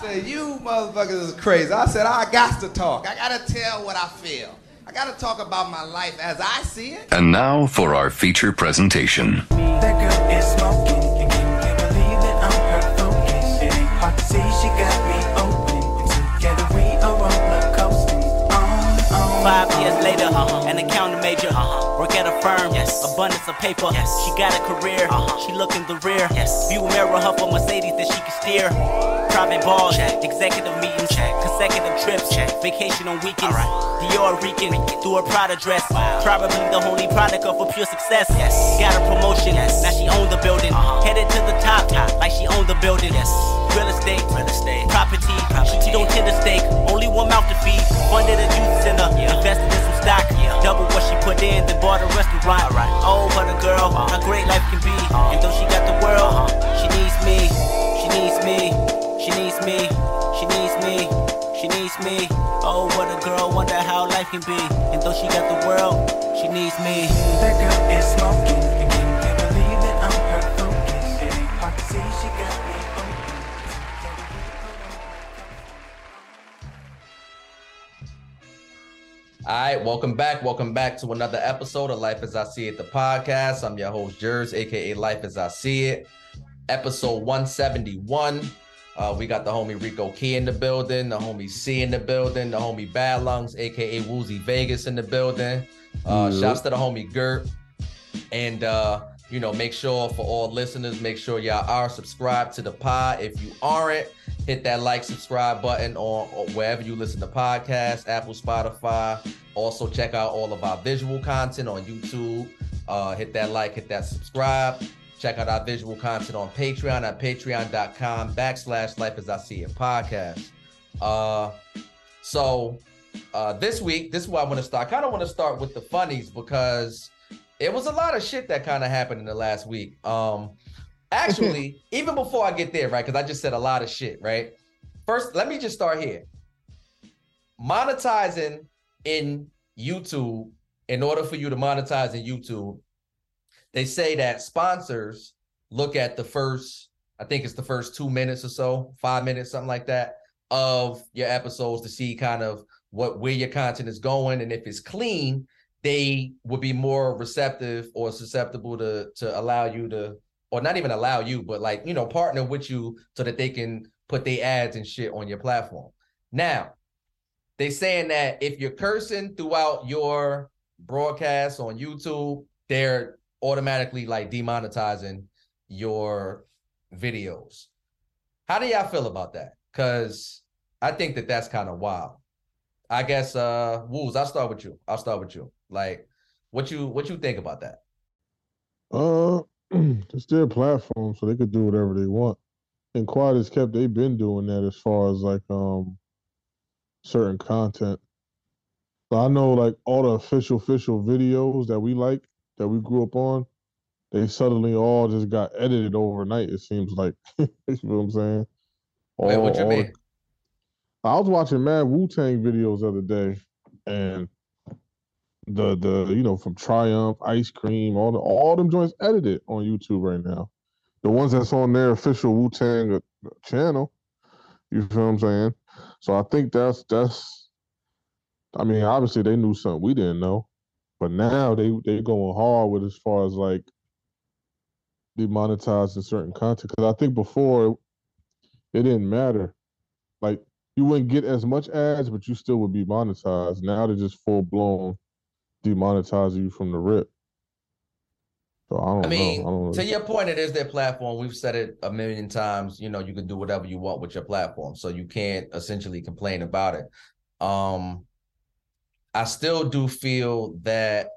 said, you motherfuckers is crazy. I said, I got to talk. I got to tell what I feel. I got to talk about my life as I see it. And now for our feature presentation. That girl is smoking. Can you believe that I'm her focus? It ain't hard to see she got me Five years later, uh-huh. an accountant major, uh-huh. work at a firm, Yes. abundance of paper. Yes. She got a career, Uh-huh. she look in the rear. Yes. View mirror, her for Mercedes that she can steer. Private balls, Check. executive meetings, Check. consecutive trips, Check. vacation on weekends. Alright. Dior Rican, through a Prada dress. Wow. Probably the only product of her pure success. Yes. Got a promotion, Yes. now she owned the building. Uh-huh. Headed to the top, Top. like she owned the building. Yes. Real estate, Real estate. property. Property. She don't tend to stake. Only one mouth to feed. Funded a youth center. Yeah. Invested in some stock. Yeah. Double what she put in, then bought a restaurant. Alright. Oh, what a girl. Uh-huh. How great life can be. Uh-huh. And though she got the world, Uh-huh. she needs me. She needs me. She needs me. She needs me. She needs me. Oh, what a girl. Wonder how life can be. And though she got the world, she needs me. That girl is smoking. All right, welcome back. Welcome back to another episode of Life as I See It, the podcast. I'm your host, Jers, aka Life as I See It. Episode 171. Uh, we got the homie Rico Key in the building, the homie C in the building, the homie Bad Lungs, aka Woozy Vegas in the building. Uh, Shouts to the homie Gert. And uh, you know, make sure for all listeners, make sure y'all are subscribed to the pod. If you aren't, hit that like, subscribe button on, wherever you listen to podcasts, Apple, Spotify. Also, check out all of our visual content on YouTube. Uh, hit that like, hit that subscribe. Check out our visual content on Patreon at patreon.com backslash life as I see it podcast. Uh, so uh, this week, this is where I want to start. I kind of want to start with the funnies because it was a lot of shit that kind of happened in the last week. Um, actually, even before I get there, right? Because I just said a lot of shit, right? First, let me just start here. Monetizing in YouTube, in order for you to monetize in YouTube, they say that sponsors look at the first, I think it's the first two minutes or so, five minutes, something like that, of your episodes to see kind of what where your content is going and if it's clean they would be more receptive or susceptible to to allow you to or not even allow you but like you know partner with you so that they can put their ads and shit on your platform now they saying that if you're cursing throughout your broadcast on youtube they're automatically like demonetizing your videos how do y'all feel about that because i think that that's kind of wild I guess uh Wolves, I'll start with you. I'll start with you. Like what you what you think about that? Uh, it's their platform, so they could do whatever they want. And quiet as kept, they've been doing that as far as like um certain content. So I know like all the official official videos that we like that we grew up on, they suddenly all just got edited overnight. It seems like you know what I'm saying. Wait, what you all the- I was watching mad Wu Tang videos the other day, and the the you know from Triumph, Ice Cream, all the all them joints edited on YouTube right now. The ones that's on their official Wu Tang uh, channel. You feel what I'm saying? So I think that's that's. I mean, obviously they knew something we didn't know, but now they they going hard with as far as like demonetizing certain content. Because I think before it didn't matter. Like you wouldn't get as much ads, but you still would be monetized. Now they're just full blown demonetizing you from the rip. So I don't I mean, know. I don't to your point, it is their platform. We've said it a million times. You know, you can do whatever you want with your platform, so you can't essentially complain about it. Um, I still do feel that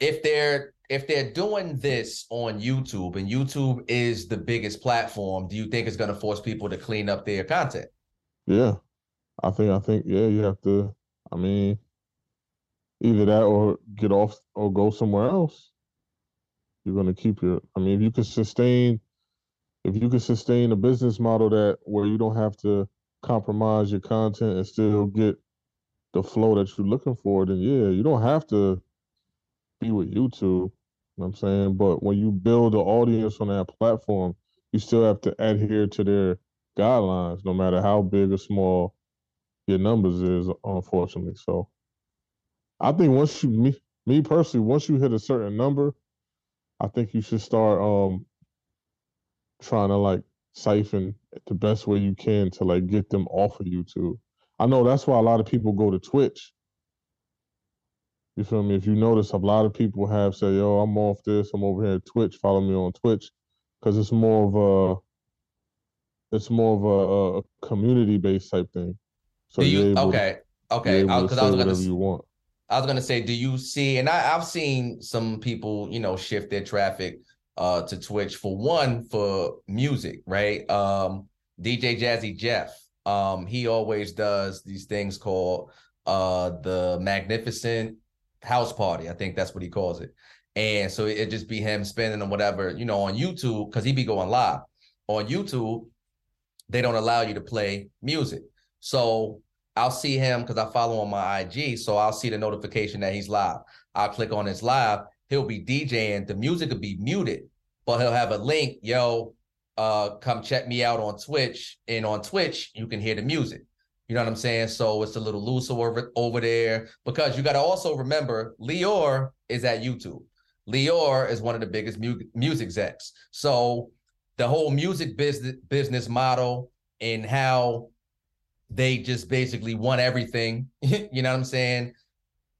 if they're if they're doing this on YouTube and YouTube is the biggest platform, do you think it's going to force people to clean up their content? Yeah, I think I think yeah, you have to. I mean, either that or get off or go somewhere else. You're gonna keep your. I mean, if you can sustain, if you can sustain a business model that where you don't have to compromise your content and still get the flow that you're looking for, then yeah, you don't have to be with YouTube. You know what I'm saying, but when you build an audience on that platform, you still have to adhere to their guidelines, no matter how big or small your numbers is, unfortunately. So I think once you me me personally, once you hit a certain number, I think you should start um trying to like siphon the best way you can to like get them off of YouTube. I know that's why a lot of people go to Twitch. You feel me? If you notice, a lot of people have say, "Yo, I'm off this. I'm over here at Twitch. Follow me on Twitch," because it's more of a, it's more of a, a community based type thing. So do to- okay? Okay, because I was gonna you want. I was gonna say, do you see? And I, I've seen some people, you know, shift their traffic uh to Twitch for one for music, right? Um, DJ Jazzy Jeff, um, he always does these things called uh the Magnificent House Party. I think that's what he calls it. And so it just be him spinning or whatever, you know, on YouTube because he be going live on YouTube. They don't allow you to play music, so I'll see him because I follow on my IG. So I'll see the notification that he's live. I'll click on his live. He'll be DJing. The music will be muted, but he'll have a link. Yo, uh, come check me out on Twitch. And on Twitch, you can hear the music. You know what I'm saying? So it's a little looser over, over there because you got to also remember Lyor is at YouTube. Lyor is one of the biggest mu- music execs. So the whole music business business model and how they just basically want everything. you know what I'm saying?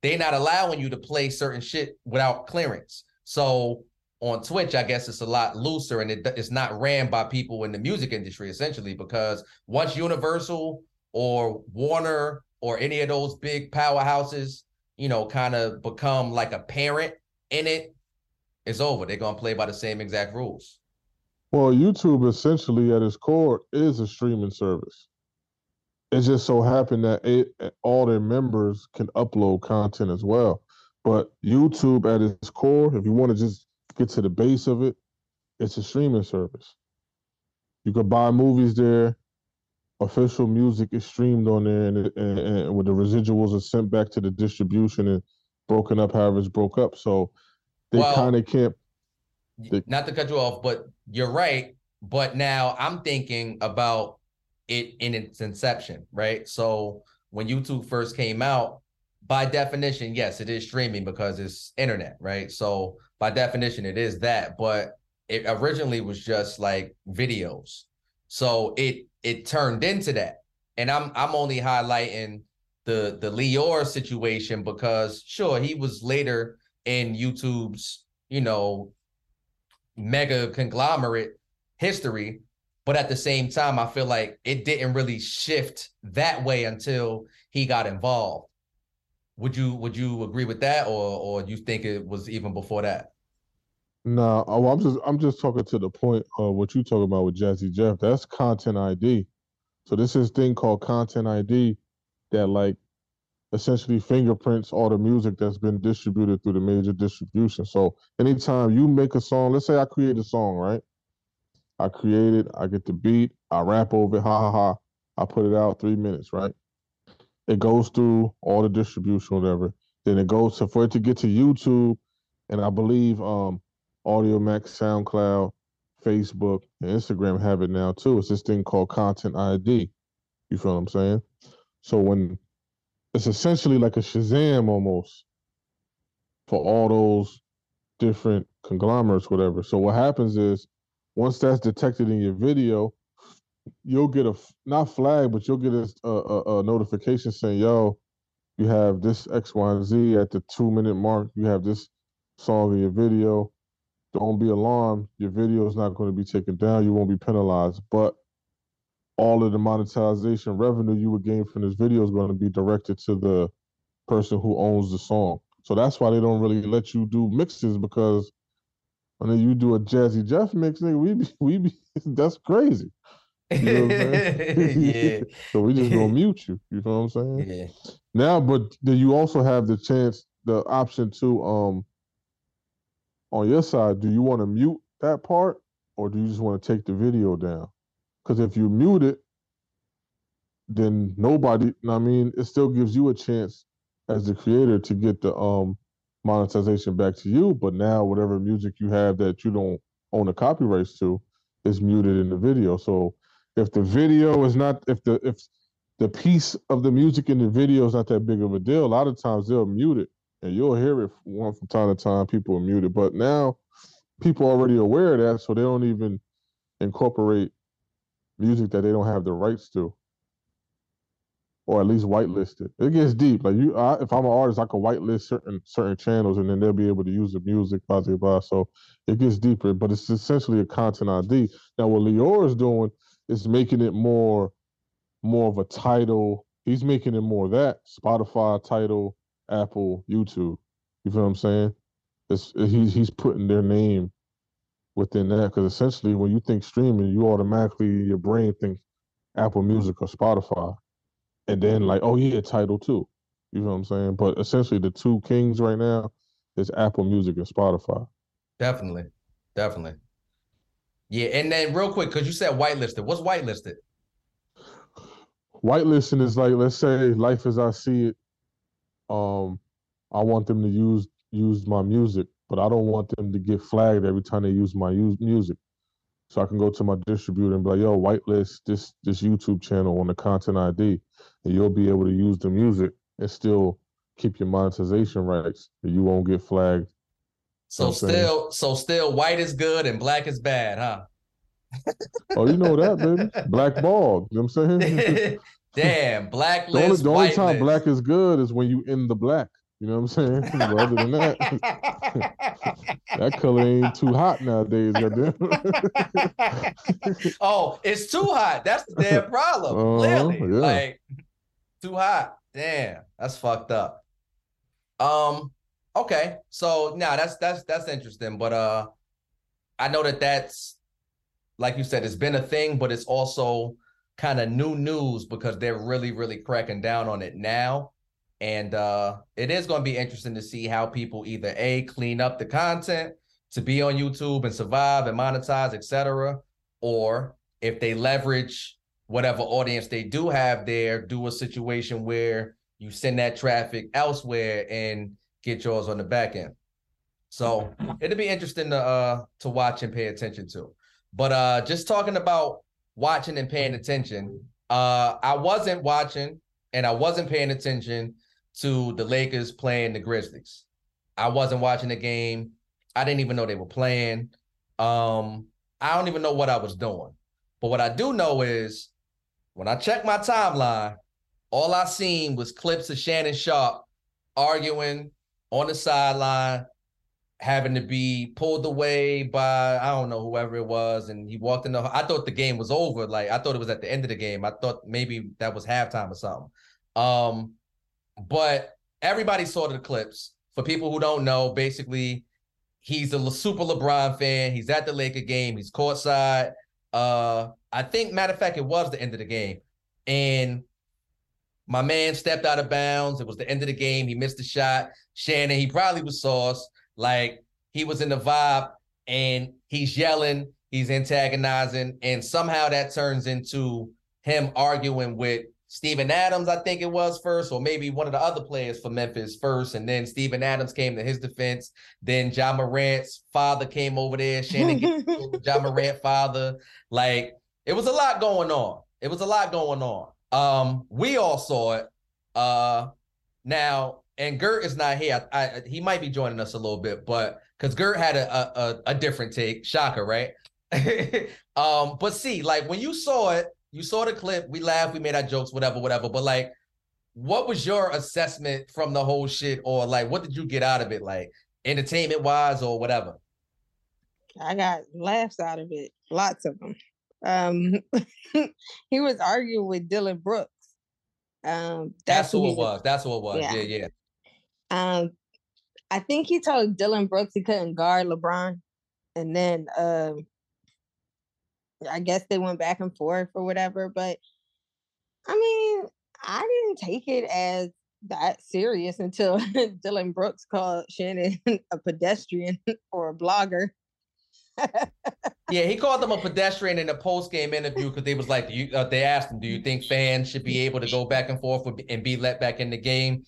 They're not allowing you to play certain shit without clearance. So on Twitch, I guess it's a lot looser and it, it's not ran by people in the music industry essentially because once Universal or Warner or any of those big powerhouses, you know, kind of become like a parent in it, it's over. They're gonna play by the same exact rules. Well, YouTube essentially at its core is a streaming service. It just so happened that it, all their members can upload content as well. But YouTube at its core, if you want to just get to the base of it, it's a streaming service. You could buy movies there. Official music is streamed on there, and, it- and, and with the residuals are sent back to the distribution and broken up however it's broke up. So they Well, kind of can't. The- not to cut you off, but you're right. But now I'm thinking about it in its inception, right? So when YouTube first came out, by definition, yes, it is streaming because it's internet, right? So by definition, it is that. But it originally was just like videos. So it it turned into that. And I'm I'm only highlighting the the Lyor situation because sure he was later in YouTube's, you know, mega conglomerate history but at the same time i feel like it didn't really shift that way until he got involved would you would you agree with that or or you think it was even before that No, oh, I'm just I'm just talking to the point of what you talking about with Jazzy Jeff. That's content ID. So this is thing called content ID that like essentially fingerprints all the music that's been distributed through the major distribution. So anytime you make a song, let's say I create a song, right? I create it, I get the beat, I rap over it, ha ha ha. I put it out three minutes, right? It goes through all the distribution, whatever. Then it goes to for it to get to YouTube, and I believe um Audiomack, SoundCloud, Facebook, and Instagram have it now too. It's this thing called Content ID. You feel what I'm saying? So when it's essentially like a Shazam almost for all those different conglomerates, whatever. So what happens is once that's detected in your video, you'll get a not flag, but you'll get a, a, a- notification saying, "Yo, you have this X, Y, and Z at the two minute mark. You have this song in your video. Don't be alarmed. Your video is not going to be taken down. You won't be penalized, but all of the monetization revenue you would gain from this video is going to be directed to the person who owns the song. So that's why they don't really let you do mixes because when you do a Jazzy Jeff mix, nigga, we be, we be that's crazy. You know what I'm yeah So we just gonna mute you. You know what I'm saying? yeah Now, but then you also have the chance, the option to um on your side, do you want to mute that part or do you just want to take the video down? Because if you mute it, then nobody I mean, it still gives you a chance as the creator to get the um monetization back to you. But now whatever music you have that you don't own the copyrights to, is muted in the video. So if the video is not if the if the piece of the music in the video is not that big of a deal, a lot of times they'll mute it and you'll hear it one from time to time. People are muted, but now people are already aware of that, so they don't even incorporate music that they don't have the rights to, or at least whitelist it. It gets deep. Like you, I, if I'm an artist, I can whitelist certain certain channels, and then they'll be able to use the music, blah blah blah. So it gets deeper, but it's essentially a content ID. Now, what Lyor is doing is making it more, more of a Tidal. He's making it more that Spotify Tidal, Apple, YouTube. You feel what I'm saying? It's he's he's putting their name within that because essentially when you think streaming, you automatically your brain thinks Apple Music or Spotify, and then like oh yeah, Tidal too. You know what I'm saying? But essentially the two kings right now is Apple Music and Spotify. Definitely, definitely. Yeah, and then real quick, because you said whitelisted. What's whitelisted? Whitelisting is like let's say Life as I See It. Um, I want them to use use my music, but I don't want them to get flagged every time they use my use music. So I can go to my distributor and be like, "Yo, whitelist this this YouTube channel on the Content ID," and you'll be able to use the music and still keep your monetization rights. And you won't get flagged. So still, so still, white is good and black is bad, huh? Oh, you know that, baby. Blackballed. You know what I'm saying? Damn, black the only, the only time whitelist. black is good is when you in the black. You know what I'm saying? But other than that, that color ain't too hot nowadays. Goddamn. oh, it's too hot. That's the damn problem. Uh-huh, Clearly, yeah. like too hot. Damn, that's fucked up. Um. Okay, so now that's that's that's interesting, but uh, I know that that's like you said, it's been a thing, but it's also kind of new news because they're really really cracking down on it now. And uh, it is going to be interesting to see how people either a clean up the content to be on YouTube and survive and monetize, etc., or if they leverage whatever audience they do have there, do a situation where you send that traffic elsewhere and get yours on the back end. So it'll be interesting to uh to watch and pay attention to. But uh just talking about watching and paying attention, uh I wasn't watching and I wasn't paying attention to the Lakers playing the Grizzlies. I wasn't watching the game. I didn't even know they were playing. Um, I don't even know what I was doing. But what I do know is when I checked my timeline, all I seen was clips of Shannon Sharpe arguing on the sideline, having to be pulled away by I don't know whoever it was, and he walked in the. I thought the game was over. Like I thought it was at the end of the game. I thought maybe that was halftime or something. Um, but everybody saw the clips. For people who don't know, basically, he's a super LeBron fan. He's at the Laker game. He's courtside. Uh, I think, matter of fact, it was the end of the game, and my man stepped out of bounds. It was the end of the game. He missed the shot. Shannon, he probably was sauce. Like he was in the vibe, and he's yelling. He's antagonizing, and somehow that turns into him arguing with Steven Adams, I think it was first, or maybe one of the other players for Memphis first, and then Steven Adams came to his defense. Then Ja Morant's father came over there. Shannon John Morant father. Like it was a lot going on. It was a lot going on. Um, we all saw it. Uh, now and Gert is not here. I, I, he might be joining us a little bit, but because Gert had a, a a a different take, shocker, right? um, but see, like when you saw it, you saw the clip, we laughed, we made our jokes, whatever, whatever. But like, what was your assessment from the whole shit, or like, what did you get out of it, like entertainment wise, or whatever? I got laughs out of it, lots of them. Um, he was arguing with Dillon Brooks. Um, That's, who he it was. That's who it was. Yeah. Yeah, yeah. Um, I think he told Dillon Brooks he couldn't guard LeBron, and then um, I guess they went back and forth or whatever. But I mean, I didn't take it as that serious until Dillon Brooks called Shannon a pedestrian or a blogger. Yeah, he called them a pedestrian in a post game interview because they was like, you, uh, they asked him, do you think fans should be able to go back and forth and be let back in the game?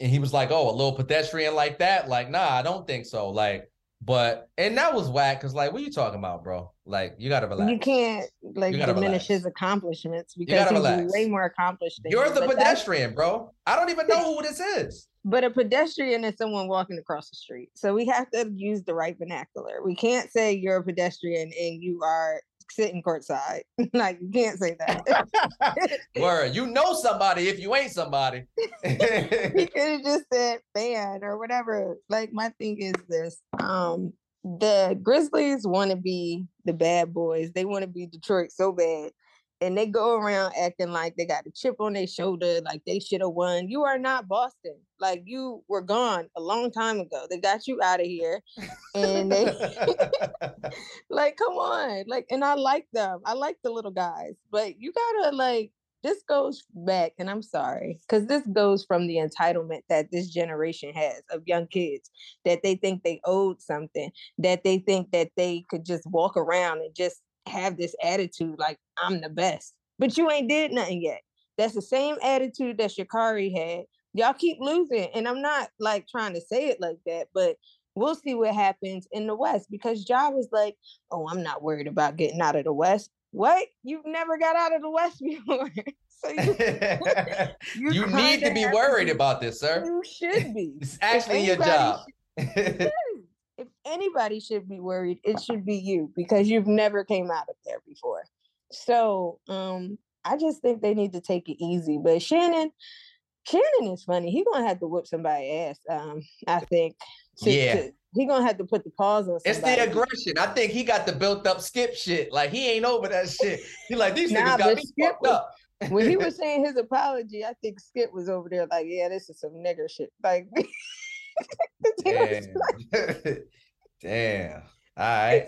And he was like, oh, a little pedestrian like that? Like, nah, I don't think so. Like, But and that was whack because like, what you talking about, bro? Like, you gotta relax. You can't like You diminish relax. his accomplishments because he's relax. way more accomplished than You're you, the pedestrian, bro. I don't even know who this is. But a pedestrian is someone walking across the street. So we have to use the right vernacular. We can't say you're a pedestrian and you are sitting courtside. like you can't say that. Word, you know somebody if you ain't somebody. he could have just said fan or whatever. Like my thing is this. Um the Grizzlies want to be the bad boys. They want to be Detroit so bad. And they go around acting like they got a chip on their shoulder, like they should have won. You are not Boston. Like you were gone a long time ago. They got you out of here. And they like, come on. Like, and I like them. I like the little guys, but you gotta like this goes back, and I'm sorry, because this goes from the entitlement that this generation has of young kids that they think they owed something, that they think that they could just walk around and just have this attitude like I'm the best. But you ain't did nothing yet. That's the same attitude that Sha'Carri had. Y'all keep losing. And I'm not like trying to say it like that, but we'll see what happens in the West because Ja was like, Oh, I'm not worried about getting out of the West. What? You've never got out of the West before. so you, you need to be worried be- about this, sir. You should be. It's actually your job. should- if anybody should be worried, it should be you because you've never came out of there before. So um I just think they need to take it easy. But Shannon, Shannon is funny. He gonna have to whip somebody ass. Um, I think. to- Yeah. to- he gonna have to put the pause on It's the aggression. I think he got the built up skip shit. Like he ain't over that shit. He like these Nah, niggas got me Skip fucked was- up. when he was saying his apology, I think Skip was over there like, yeah, this is some nigger shit. Like, Damn. Damn. All right.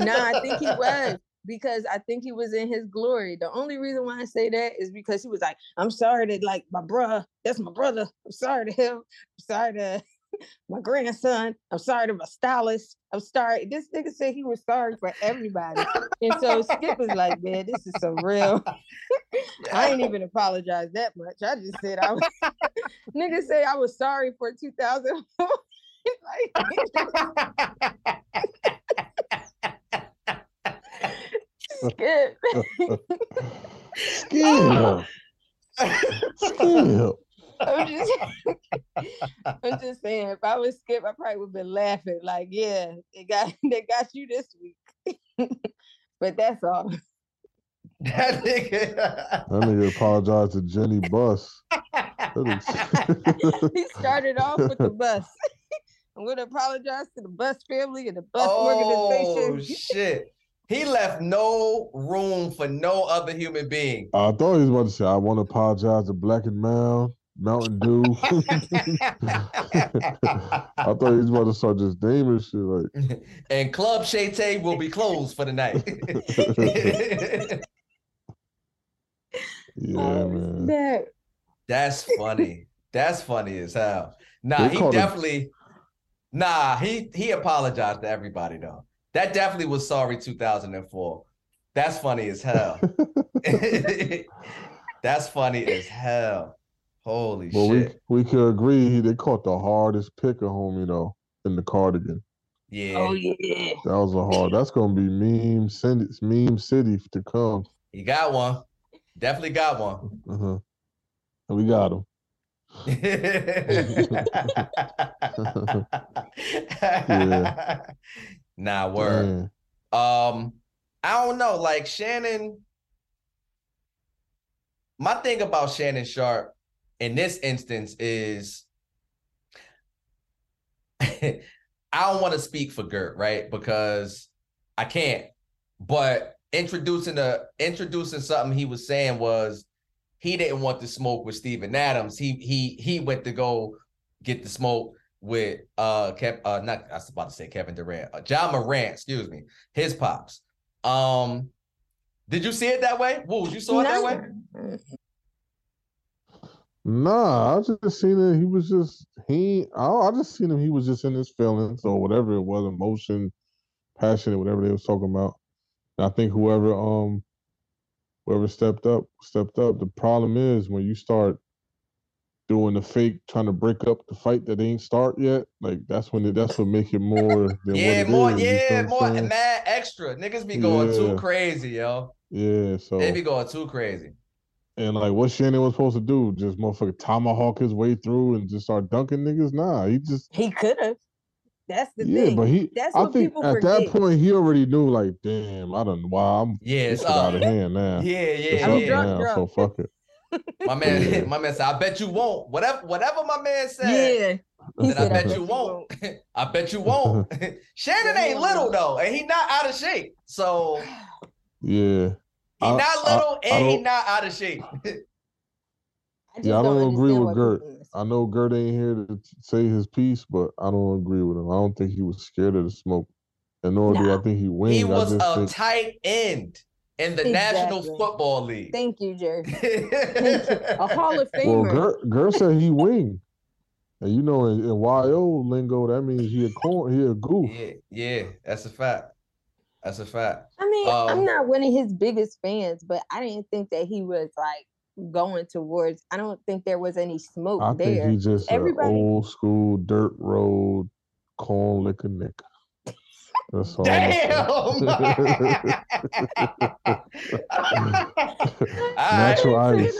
no, I think he was because I think he was in his glory. The only reason why I say that is because he was like, I'm sorry to like my bruh, that's my brother. I'm sorry to him. I'm sorry to my grandson. I'm sorry to my stylist. I'm sorry. This nigga said he was sorry for everybody. and so Skip was like, man, this is so real. I ain't even apologize that much. I just said I was nigga say I was sorry for 2004. like, Skip. Skip. Skip. I'm just, I'm just saying, if I was Skip, I probably would have been laughing. Like, yeah, they got they got you this week. but that's all. That nigga. That nigga apologized to Jeanie Buss. That he started off with the Buss. I'm gonna apologize to the Buss family and the Buss oh organization. shit. He left no room for no other human being. I thought he was about to say, I want to apologize to Black and Mound, Mountain Dew. I thought he was about to start just naming shit like and Club Shate will be closed for the night. Yeah, Oh, man. snap. That's funny. That's funny as hell. Nah, They he called him- definitely. Nah, he he apologized to everybody though. That definitely was sorry 2004. That's funny as hell. That's funny as hell. Holy But we shit. we could agree they caught the hardest picker, homie, though, in the cardigan. Yeah. Oh yeah. That was a hard. That's gonna be meme send city, meme city to come. You got one. Definitely got one. Uh-huh. And we got him. Nah, word. Man. Um, I don't know. Like Shannon, my thing about Shannon Sharpe in this instance is I don't want to speak for Gert, right? Because I can't. But introducing a introducing something he was saying was he didn't want to smoke with Steven Adams. He he he went to go get the smoke with uh Kev uh not I was about to say Kevin Durant, uh, Ja Morant, excuse me, his pops. Um did you see it that way? Woo, you saw it that way? Nah, I just seen it. He was just he. I, I just seen him. He was just in his feelings or whatever it was, emotion, passionate, whatever they was talking about. And I think whoever um whoever stepped up stepped up. The problem is when you start doing the fake, trying to break up the fight that ain't start yet. Like that's when it, that's what make it more than yeah, what it more, is, you yeah, what more I'm saying? mad extra. Niggas be going too crazy, yo. Yeah, so They be going too crazy. and like what Shannon was supposed to do, just motherfucker tomahawk his way through and just start dunking niggas. Nah, he just He could have. That's the yeah, thing. but he. That's I think people at forget. that point he already knew like, damn, I don't know why I'm Yeah, it's shit out of hand now. Yeah, It's yeah, up yeah. now, drunk. so fuck it. My man, Yeah. my man said, I bet you won't. Whatever, whatever my man said. yeah. He Then I said, bet you won't. I bet you won't. Shannon ain't little though, and he not out of shape. So Yeah, he I- not little I and he don't- out of shape. I yeah. I don't agree with Gert. I know Gert ain't here to say his piece, but I don't agree with him. I don't think he was scared of the smoke, and nor do I think he winged. he was a think, tight end in the National Football League. Thank you, Jerry. Thank you. A Hall of well, Famer. Gert, Gert said he winged, and you know in, in YO lingo that means he a corn, he a goof. yeah, yeah, that's a fact. That's a fact. I mean, Um, I'm not one of his biggest fans, but I didn't think that he was like going towards. I don't think there was any smoke I there. think he just an Everybody- old school dirt road corn liquor nigga. That's all. Damn. All Natural ice.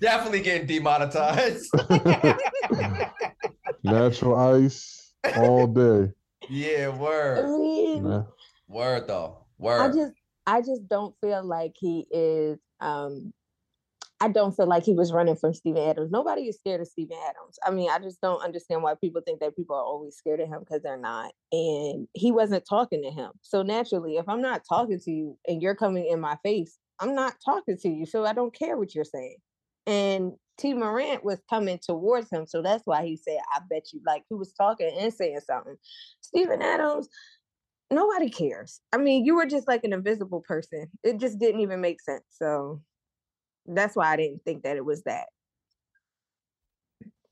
definitely getting demonetized. Natural ice all day. yeah, I word, mean, Nah. word though, Word. I just I just don't feel like he is um I don't feel like he was running from Steven Adams. Nobody is scared of Steven Adams. I mean, I just don't understand why people think that people are always scared of him because they're not. And he wasn't talking to him. So naturally, if I'm not talking to you and you're coming in my face, I'm not talking to you. So I don't care what you're saying. And Tee Morant was coming towards him. So that's why he said, I bet you like he was talking and saying something. Steven Adams, nobody cares. I mean, you were just like an invisible person. It just didn't even make sense. So that's why I didn't think that it was that.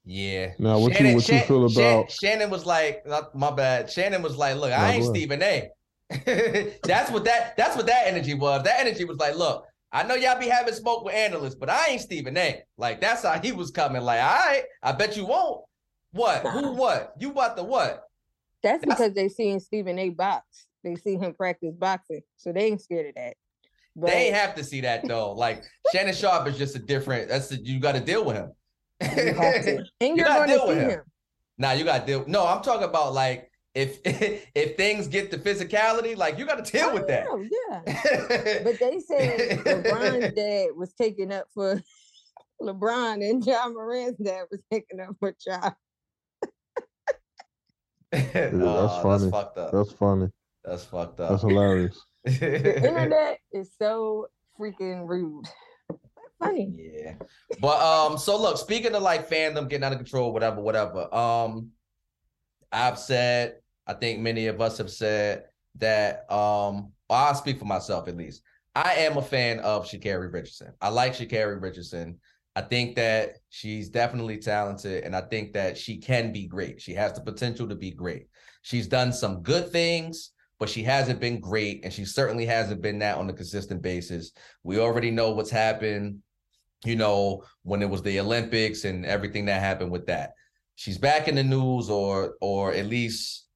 Yeah. Now, what you- what you feel about- Shannon was like, not- my bad. Shannon was like, look, No, I ain't go. Stephen A. that's what that that's what that energy was. That energy was like, look, I know y'all be having smoke with analysts, but I ain't Stephen A. Like that's how he was coming. Like, all right, I bet you won't. What? Who what? You about the what? That's That's- because they seen Stephen A. box. They see him practice boxing, so they ain't scared of that. But They have to see that though. Like Shannon Sharpe is just a different. That's the, you got to deal with him. you have to. and You you're gotta going deal to with see him. him. Nah, you got to deal. No, I'm talking about like if if things get to physicality, like you got to deal I with that. know, yeah. But they said LeBron's dad was taking up for LeBron and John Moran's dad was taking up for Ja. that's Aw, funny. That's fucked up. That's funny. That's fucked up. That's hilarious. The internet is so freaking rude. Funny. yeah. But um, so look, speaking of like fandom getting out of control, whatever, whatever. Um, I've said, I think many of us have said that um, I'll speak for myself at least. I am a fan of Sha'Carri Richardson. I like Sha'Carri Richardson. I think that she's definitely talented, and I think that she can be great. She has the potential to be great. She's done some good things, but she hasn't been great, and she certainly hasn't been that on a consistent basis. We already know what's happened, you know, when it was the Olympics and everything that happened with that. She's back in the news, or or at least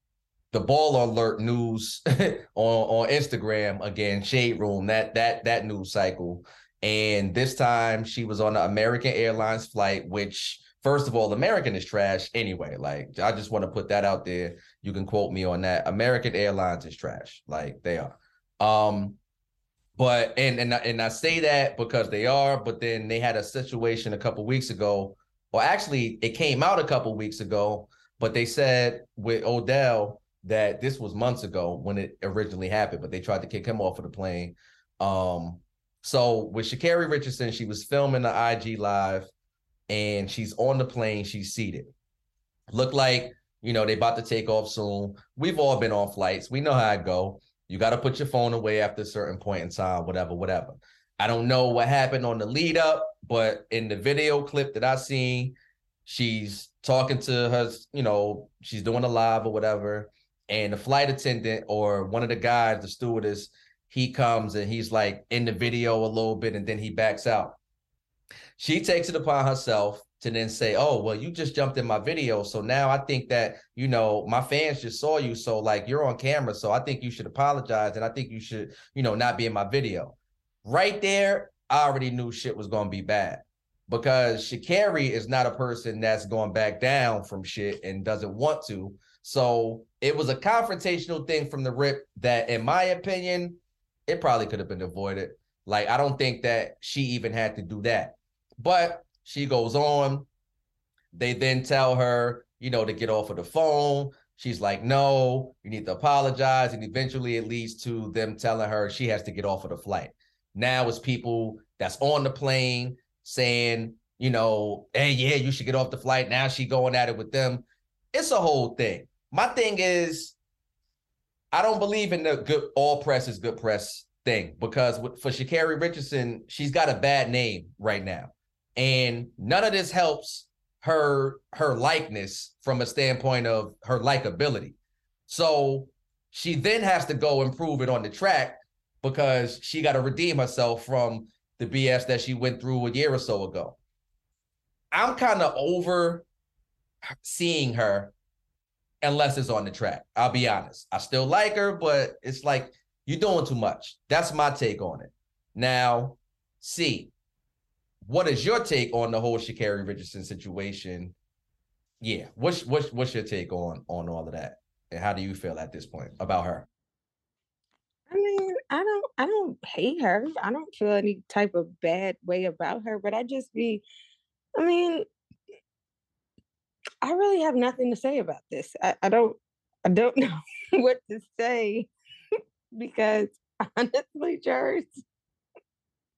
the ball alert news on on Instagram again, Shade Room, that that that news cycle. And this time she was on the American Airlines flight, which first of all, American is trash anyway. Like I just want to put that out there. You can quote me on that. American Airlines is trash. Like they are. Um, but and and and I say that because they are, but then they had a situation a couple weeks ago, Well, actually it came out a couple weeks ago, but they said with Odell that this was months ago when it originally happened, but they tried to kick him off of the plane. Um, so with Sha'Carri Richardson, she was filming the IG live and she's on the plane, she's seated. Look like, you know, they about to take off soon. We've all been on flights. We know how it go. You got to put your phone away after a certain point in time, whatever, whatever. I don't know what happened on the lead up, but in the video clip that I seen, she's talking to her, you know, she's doing a live or whatever. And the flight attendant or one of the guys, the stewardess, he comes and he's like in the video a little bit and then he backs out. She takes it upon herself to then say, "Oh, well, you just jumped in my video, so now I think that you know my fans just saw you, so like you're on camera, so I think you should apologize, and I think you should, you know, not be in my video." Right there, I already knew shit was gonna be bad because Sha'Carri is not a person that's going back down from shit and doesn't want to. So it was a confrontational thing from the rip that, in my opinion, it probably could have been avoided. Like, I don't think that she even had to do that. But she goes on. They then tell her, you know, to get off of the phone. She's like, no, you need to apologize. And eventually it leads to them telling her she has to get off of the flight. Now it's people that's on the plane saying, you know, hey, yeah, you should get off the flight. Now she going at it with them. It's a whole thing. My thing is, I don't believe in the good all press is good press thing because for Sha'Carri Richardson, she's got a bad name right now, and none of this helps her her likeness from a standpoint of her likability. So she then has to go improve it on the track because she got to redeem herself from the BS that she went through a year or so ago. I'm kind of over seeing her unless it's on the track. I'll be honest. I still like her, but it's like you're doing too much. That's my take on it. Now, see, what is your take on the whole Sha'Carri Richardson situation? Yeah, what's what's what's your take on on all of that, and how do you feel at this point about her? I mean, I don't I don't hate her. I don't feel any type of bad way about her, but I just be I mean, I really have nothing to say about this. I, I don't I don't know what to say because honestly, Jers,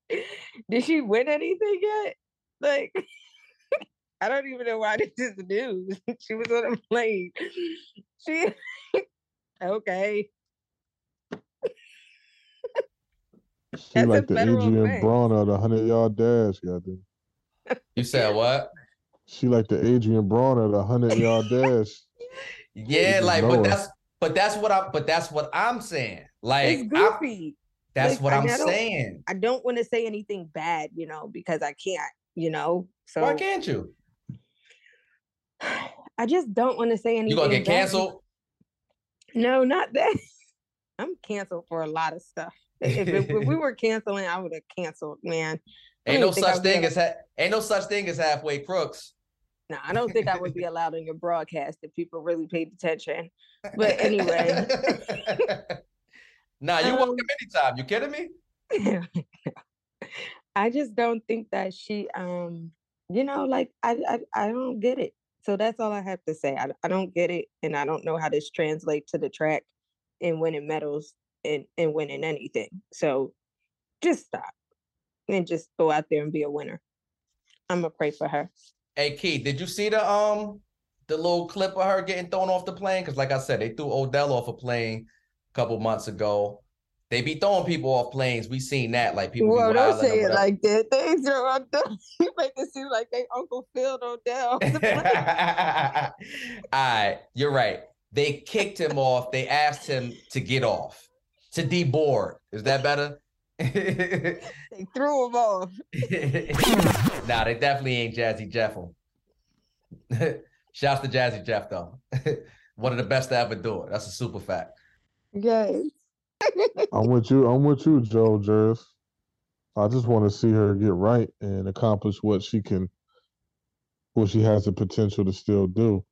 did she win anything yet? Like I don't even know why this is news. she was on a plane. She okay. She That's like the federal Adrian offense. Broner of the hundred yard dash, goddamn. You said what? She like the Adrian Broner of the hundred yard dash. Yeah, like, but her. that's but that's what I but that's what I'm saying. Like, It's I- goofy. That's Like, what I'm I saying. I don't want to say anything bad, you know, because I can't, you know. So Why can't you? I just don't want to say anything. You gonna get bad canceled? No, not that. I'm canceled for a lot of stuff. If, it- if we were canceling, I would have canceled, man. I Ain't no such thing as ha- ain't no such thing as halfway crooks. No, I don't think I would be allowed on your broadcast if people really paid attention. But anyway. Nah, you Um, welcome anytime. You kidding me? I just don't think that she um you know like I, I I don't get it. So that's all I have to say. I, I don't get it and I don't know how this translates to the track and winning medals and, and winning anything. So just stop and just go out there and be a winner. I'm gonna pray for her. Hey Keith, did you see the um the little clip of her getting thrown off the plane? Because like I said, they threw Odell off a plane couple months ago. They be throwing people off planes. We seen that, like people. Well, don't say it like that. Out the you make it seem like they Uncle Phil Odell. All right, you're right. They kicked him off. They asked him to get off, to deboard. Is that better? they threw him off. nah, they definitely ain't Jazzy Jeff. Shouts to Jazzy Jeff though. One of the best to ever do it. That's a super fact. Yes. I'm with you. I'm with you, Joe Jers. I just want to see her get right and accomplish what she can, what she has the potential to still do.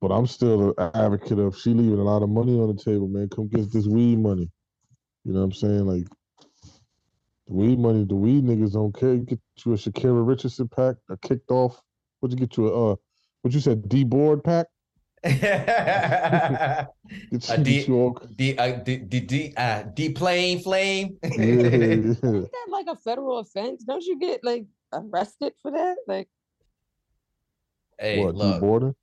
But I'm still an advocate of she leaving a lot of money on the table, man. Come get this weed money. You know what I'm saying? Like the weed money, the weed niggas don't care. You get you a Shakira Richardson pack, a kicked off. What'd you get you a uh what you said, D board pack? a Get you, A D- get you all D, uh, D, D, D, uh, D plane flame. yeah, yeah. Isn't that like a federal offense? Don't you get like arrested for that? Like, hey, what, look. deboarding?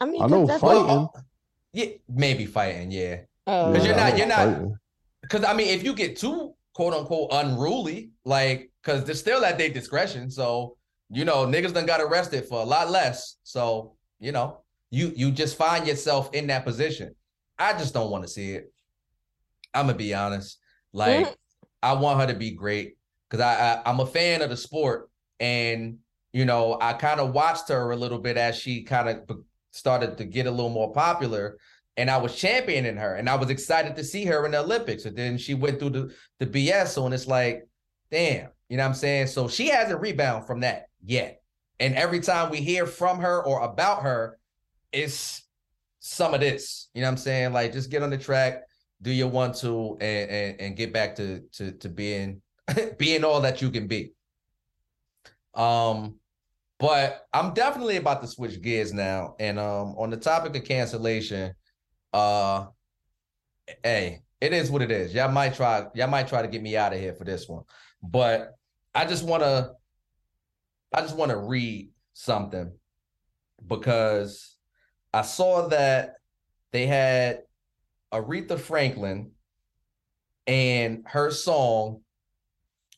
I mean, I 'cause know fighting. what- Well, yeah, maybe fighting, yeah. Oh, Because you're not- you're not- Because I mean, if you get too quote unquote unruly, like, because they're still at their discretion. So you know, niggas done got arrested for a lot less. So you know, you you just find yourself in that position. I just don't want to see it. I'm gonna be honest. Like, mm. I want her to be great because I, I I'm a fan of the sport, and you know, I kind of watched her a little bit as she kind of started to get a little more popular. And I was championing her and I was excited to see her in the Olympics. And then she went through the, the BS. So and it's like, damn, you know what I'm saying? So she hasn't rebound from that yet. And every time we hear from her or about her, it's some of this. You know what I'm saying? Like just get on the track, do your one two, and and, and get back to to to being being all that you can be. Um, but I'm definitely about to switch gears now. And um, on the topic of cancellation, uh, hey, it is what it is. Y'all might try, y'all might try to get me out of here for this one, but I just want to, I just want to read something because I saw that they had Aretha Franklin and her song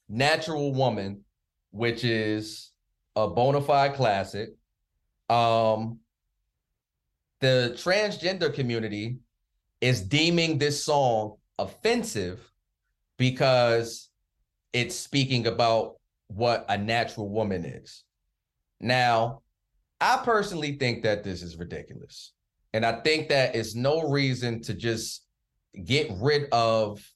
"Natural Woman," which is a bona fide classic. Um, the transgender community is deeming this song offensive because it's speaking about what a natural woman is. Now, I personally think that this is ridiculous. And I think that it's no reason to just get rid of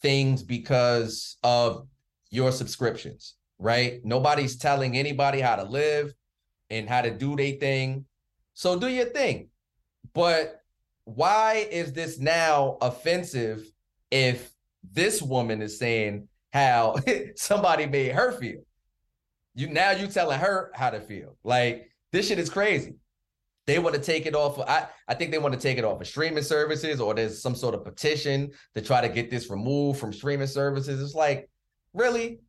things because of your subscriptions right? Nobody's telling anybody how to live and how to do their thing. So do your thing. But why is this now offensive if this woman is saying how somebody made her feel? You now you telling her how to feel. Like this shit is crazy. They want to take it off. Of, I, I think they want to take it off of streaming services, or there's some sort of petition to try to get this removed from streaming services. It's like, really?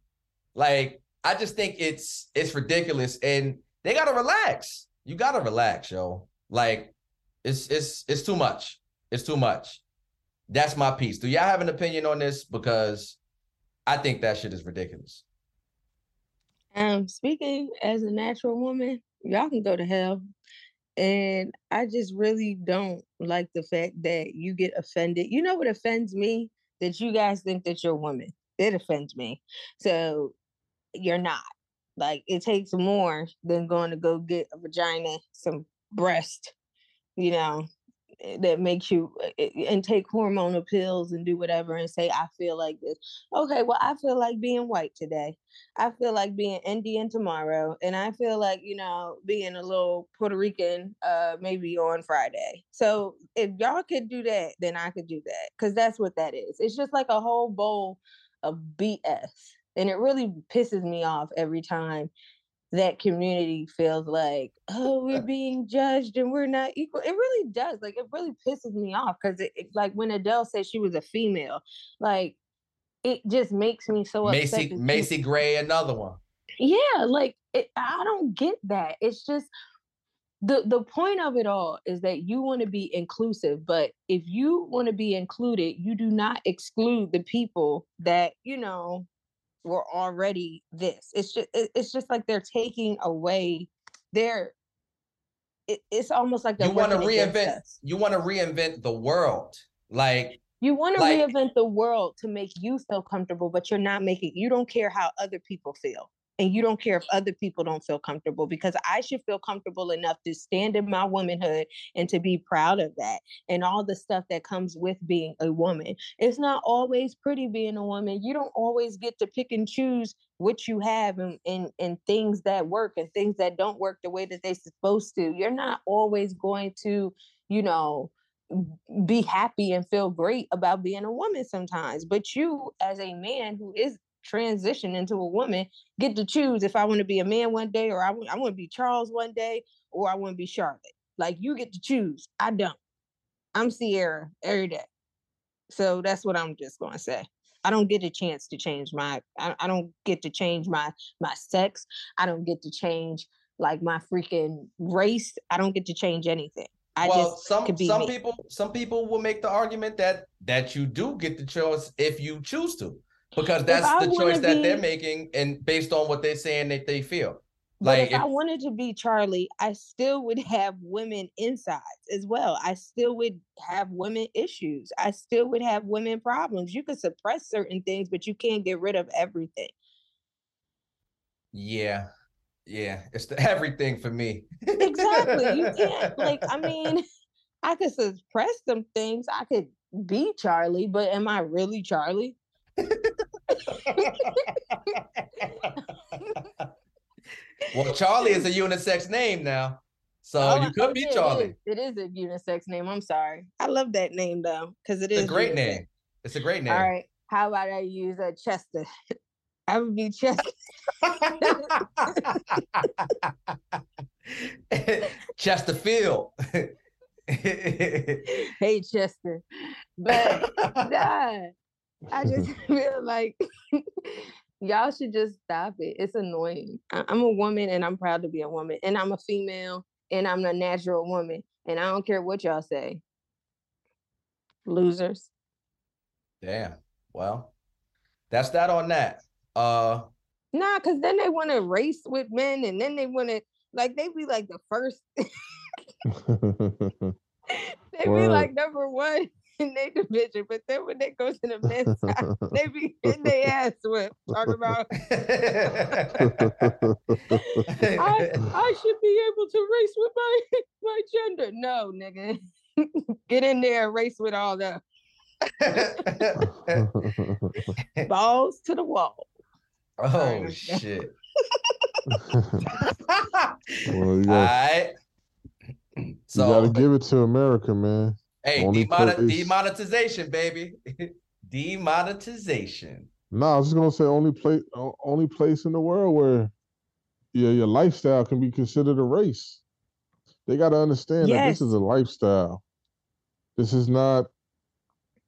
Like, I just think it's it's ridiculous, and they gotta relax. You gotta relax, yo. Like, it's it's it's too much. It's too much. That's my piece. Do y'all have an opinion on this? Because I think that shit is ridiculous. Um, speaking as a natural woman, y'all can go to hell. And I just really don't like the fact that you get offended. You know what offends me? That you guys think that you're a woman. It offends me. So you're not. Like it takes more than going to go get a vagina, some breast, you know, that makes you eh, eh, and take hormonal pills and do whatever and say I feel like this. Okay, well I feel like being white today. I feel like being Indian tomorrow and I feel like, you know, being a little Puerto Rican uh maybe on Friday. So if y'all could do that, then I could do that cuz that's what that is. It's just like a whole bowl of BS. And it really pisses me off every time that community feels like, oh, we're being judged and we're not equal. It really does. Like, it really pisses me off because, it, it, like, when Adele said she was a female, like, it just makes me so Macy upset. Macy Gray, another one. Yeah, like, it, I don't get that. It's just the the point of it all is that you want to be inclusive but if you want to be included you do not exclude the people that you know were already this. It's just it's just like they're taking away their. It, it's almost like you want to reinvent. You want to reinvent the world, like you want to like, reinvent the world to make you feel comfortable, but you're not making. You don't care how other people feel and you don't care if other people don't feel comfortable because I should feel comfortable enough to stand in my womanhood and to be proud of that and all the stuff that comes with being a woman. It's not always pretty being a woman. You don't always get to pick and choose what you have and, and, and things that work and things that don't work the way that they're supposed to. You're not always going to, you know, be happy and feel great about being a woman sometimes. But you, as a man who is transition into a woman get to choose if I want to be a man one day or I, w- I want to be Charles one day or I want to be Charlotte. Like you get to choose. I don't. I'm Sierra every day. So that's what I'm just going to say. I don't get a chance to change my I, I don't get to change my my sex. I don't get to change like my freaking race. I don't get to change anything. I well, just some could be some me. people some people will make the argument that that you do get the choice if you choose to because that's the choice that they're making and based on what they're saying that they feel. But Like if, I wanted to be Charlie, I still would have women insides as well. I still would have women issues. I still would have women problems. You could suppress certain things, but you can't get rid of everything. Yeah. Yeah, it's the everything for me. Exactly. You can't like I mean, I could suppress some things. I could be Charlie, but am I really Charlie? well, Charlie is a unisex name now, so Oh, you could be it Charlie. is. It is a unisex name. I'm sorry. I love that name though, because it is It's a great unisex. name. It's a great name. All right. How about I use a Chester? I would be Chester. Chesterfield. hey Chester. But nah, I just feel like y'all should just stop it. It's annoying. I- I'm a woman and I'm proud to be a woman. And I'm a female and I'm a natural woman. And I don't care what y'all say. Losers. Damn. Well, that's that on that. Uh Nah, because then they want to race with men and then they want to like they be like the first they be like number one in their division, but then when they go to the men's side, they be getting their ass whipped. Talking about I, I should be able to race with my my gender. No, nigga. Get in there and race with all the balls to the wall. oh shit. well, you All gotta, you gotta give it to America, man. Hey, only demonet- demonetization, baby. demonetization. No, I was just gonna say only place only place in the world where yeah, your lifestyle can be considered a race. They gotta understand that this is a lifestyle. This is not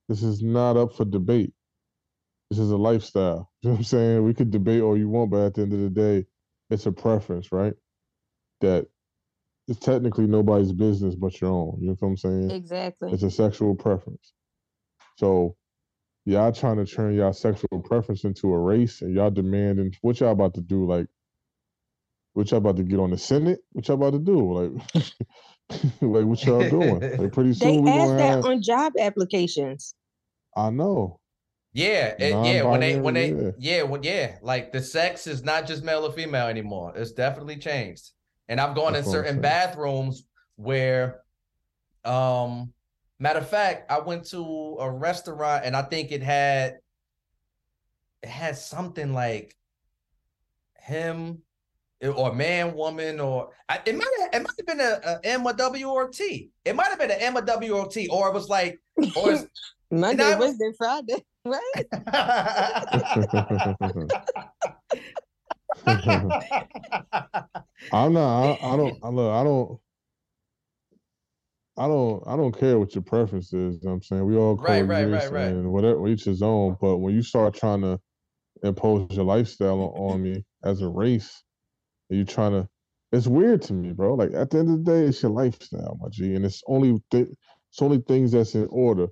this is not up for debate. This is a lifestyle. You know what I'm saying? We could debate all you want, but at the end of the day, it's a preference, right? That it's technically nobody's business but your own. You know what I'm saying? Exactly. It's a sexual preference. So y'all trying to turn y'all sexual preference into a race and y'all demanding what y'all about to do? Like what y'all about to get on the Senate? What y'all about to do? Like like what y'all doing? Like pretty They soon we ask that have on job applications. I know. Yeah, it, yeah. When they when they Non-binary, yeah. when yeah, like the sex is not just male or female anymore. It's definitely changed. And I've gone That's in what I'm certain saying. bathrooms where, um, matter of fact, I went to a restaurant and I think it had it had something like him or man, woman, or it might have, it might have been a, a M, a W, or W or a T. It might have been an M, a W, or a T, or it was like, or it's, Monday, Wednesday, Friday. Right? I'm not I, I don't I look I don't I don't I don't care what your preference is. You know what I'm saying we all Right, right, right, coexist right. and whatever each his own. But when you start trying to impose your lifestyle on, me as a race, you trying to, it's weird to me, bro. Like at the end of the day, it's your lifestyle, my G, and it's only th- it's only things that's in order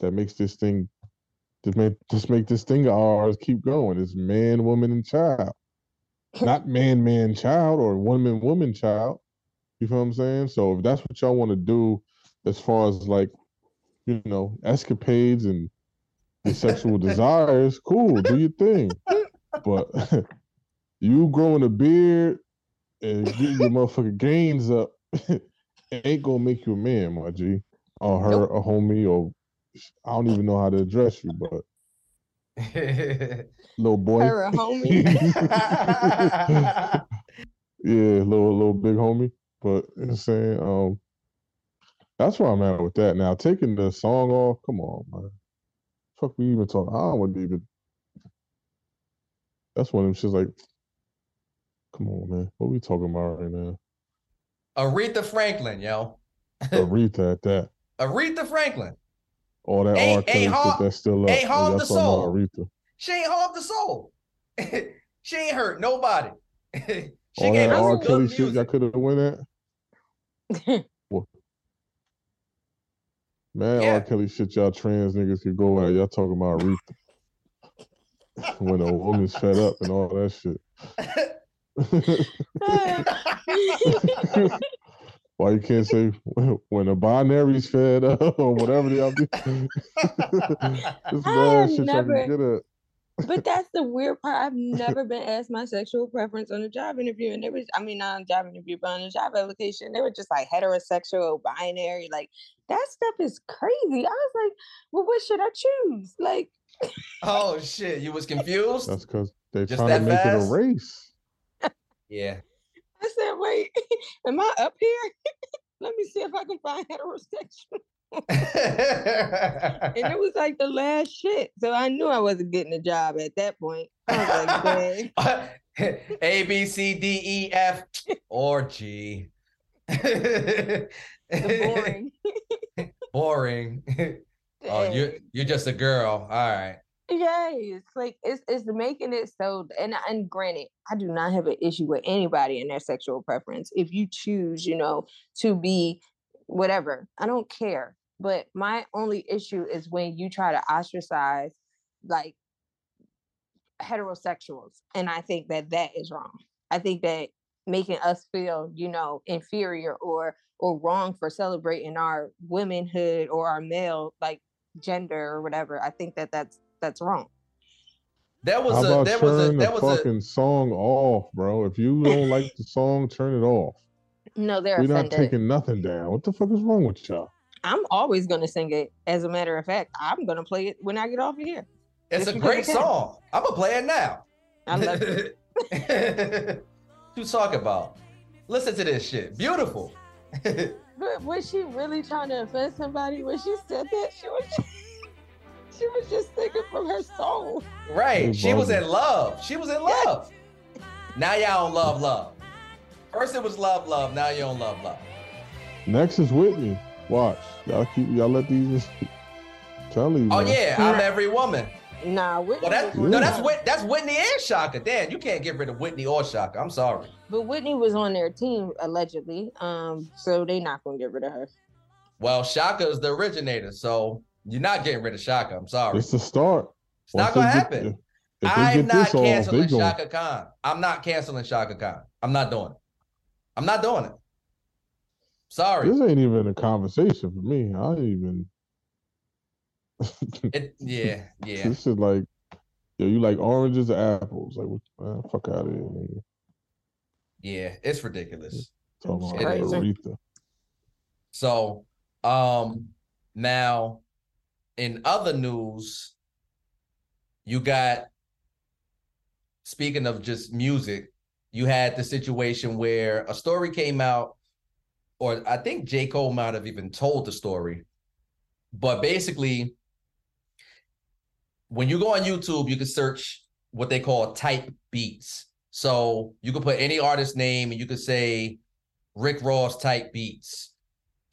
that makes this thing just make just make this thing of ours keep going. It's man, woman, and child, not man, man, child, or woman, woman, child. You feel what I'm saying? So if that's what y'all want to do, as far as like, you know, escapades and your sexual desires, cool, do your thing. But you growing a beard and getting your motherfucking gains up ain't gonna make you a man, my G. Or her, a homie, or I don't even know how to address you, but little boy. Her a homie. yeah, little little big homie. But you know what I'm saying, um, that's where I'm at with that. Now taking the song off, come on, man. Fuck we even talk. I don't want to even. That's one of them shit's like, come on, man. What we talking about right now? Aretha Franklin, yo. Aretha at that. Aretha Franklin. All that Ain't- R. Kelly ain't shit that's still up. ain't and harm y'all the talking about soul. Aretha. She ain't harmed the soul. she ain't hurt nobody. she All gave that R. good Kelly shit y'all could have went at. Man, Yeah. R. Kelly shit y'all trans niggas could go at. Y'all talking about Aretha. when a woman's fed up and all that shit. Why you can't say when a binary's fed up or whatever y'all be? this I bad have shit never- get at. But that's the weird part. I've never been asked my sexual preference on a job interview, and there was, I mean, not on a job interview, but on a job application, they were just like heterosexual, binary, like that stuff is crazy. I was like, well, what should I choose? Like, Oh shit, you was confused? That's because they're Just trying to make fast? it a race. Yeah. I said, wait, am I up here? Let me see if I can find heterosexual. And it was like the last shit. So I knew I wasn't getting a job at that point. Like. A B C D E F or G. Boring. Boring. Oh, you you're just a girl. All right. Yes, like it's it's making it so. And and granted, I do not have an issue with anybody in their sexual preference. If you choose, you know, to be whatever, I don't care. But my only issue is when you try to ostracize like heterosexuals, and I think that that is wrong. I think that making us feel, you know, inferior or or wrong for celebrating our womanhood or our male like gender or whatever. I think that that's that's wrong. There was How a about there was a turn there the was a fucking song off, bro? If you don't like the song, turn it off. No, they're We're not taking nothing down. What the fuck is wrong with y'all? I'm always gonna sing it. As a matter of fact, I'm gonna play it when I get off of here. it's just a great song. I'm gonna play it now. I love it. what you talking about? Listen to this shit. Beautiful. But was she really trying to offend somebody when she said that? She was she was just singing from her soul. Right. She was in love. She was in love. Now y'all don't love love. First it was love, love. Now you don't love love. Next is Whitney. Watch. Y'all keep y'all let these tell you. Oh man. yeah, I'm every woman. Nah, Whitney. Well, that's was no, that's Whit, that's Whitney and Chaka. Dan, you can't get rid of Whitney or Chaka. I'm sorry. But Whitney was on their team allegedly. Um, so they not gonna get rid of her. Well, Chaka is the originator, so you're not getting rid of Chaka. I'm sorry. It's the start. It's not gonna get- happen. If, if I'm not this off, canceling. Chaka Khan. I'm not canceling Chaka Khan. I'm not doing it. I'm not doing it. Sorry. This ain't even a conversation for me. I even. It, yeah, yeah. This is like, yo, you like oranges or apples? Like, what, man, fuck out of here, nigga. Yeah, it's ridiculous. Talking It about So, um, now in other news, you got speaking of just music, you had the situation where a story came out, or I think J. Cole might have even told the story, but basically, when you go on YouTube, you can search what they call type beats. So you can put any artist name and you could say Rick Ross type beats,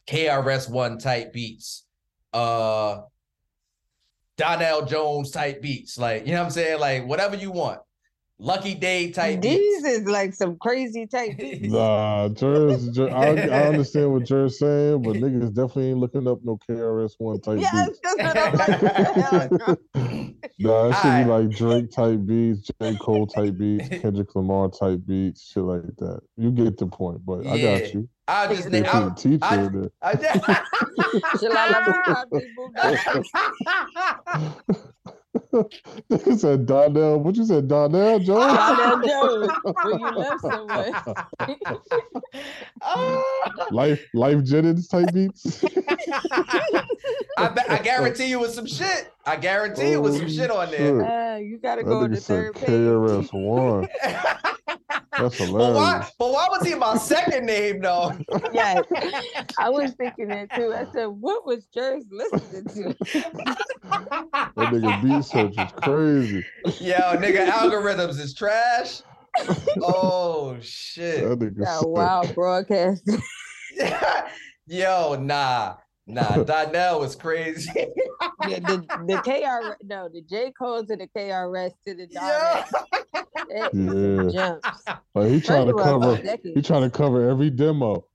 KRS One type beats, uh Donell Jones type beats, like you know what I'm saying, like whatever you want. Lucky Daye type These beats. is like some crazy type beats. Nah, Jer's, Jer, I, I understand what Jer's saying, but niggas definitely ain't looking up no KRS One type Yes, beats. that's what I'm like. what the hell is wrong? Nah, it should Alright. be like Drake type beats, J. Cole type beats, Kendrick Lamar type beats, shit like that. You get the point, but I got you. I just They think put a teacher I- in there. I, Shalala, Nigga said Donell. What you said, Donell Jones? Donell Jones, when you love someone. Life, Lyfe Jennings type beats. I, bet- I guarantee you with some shit. I guarantee it was some Oh, shit on there. Uh, you gotta That go to the nigga said third page. KRS One. That's but why? hilarious. But why was he my second name though? Yes, I was thinking that too. I said, "What was Jerz listening to?" That nigga beat search is crazy. Yo, nigga, algorithms is trash. Oh shit. That nigga That wild broadcast. Yo, nah, nah. Donell was crazy. yeah, the the KR no, the J Cole and the KRS to the Yeah. Donell. Yeah, Jumps. like he trying to First of cover. He trying to cover every demo.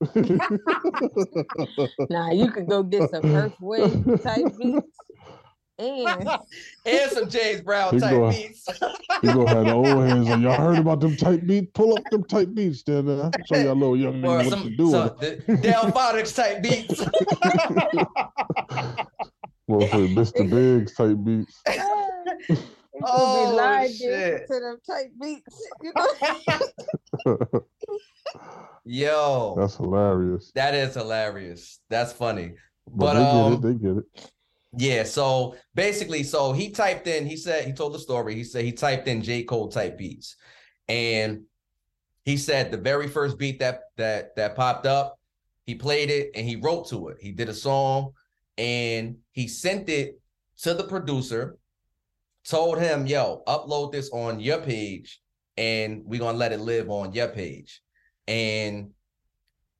Nah, you could go get some Earthwave type beats. And and some James Brown He type go- beats. He gonna have the old hands like y'all heard about them type beats. Pull up them type beats, then uh, show y'all little young or nigga what some, you doing. some the Delfonics type beats. Motherfucker, Mr. Biggs type beats. It Oh, could be live shit. dancing to them type beats. You know? Yo, That's hilarious. that is hilarious. That's funny. But, But, they um, get it. They get it. Yeah, so basically, so he typed in, he said, he told the story. He said he typed in J. Cole type beats. And he said the very first beat that that that popped up, he played it and he wrote to it. He did a song and he sent it to the producer, told him, yo, upload this on your page, and we're gonna let it live on your page. And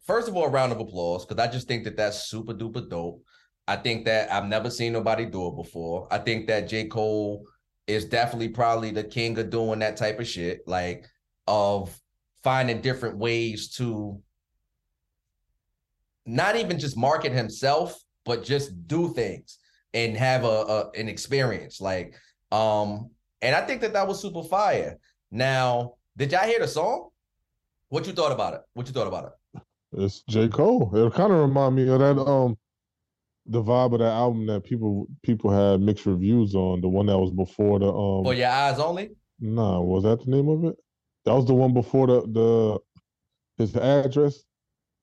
first of all, a round of applause, because I just think that that's super duper dope. I think that I've never seen nobody do it before. I think that J. Cole is definitely probably the king of doing that type of shit, like of finding different ways to not even just market himself, but just do things and have a, a an experience. Like, um, and I think that that was super fire. Now, did y'all hear the song? What you thought about it? What you thought about it? It's J. Cole. It kind of remind me of that um the vibe of that album that people people had mixed reviews on. The one that was before the um For your eyes only? Nah, was that the name of it? That was the one before the the his address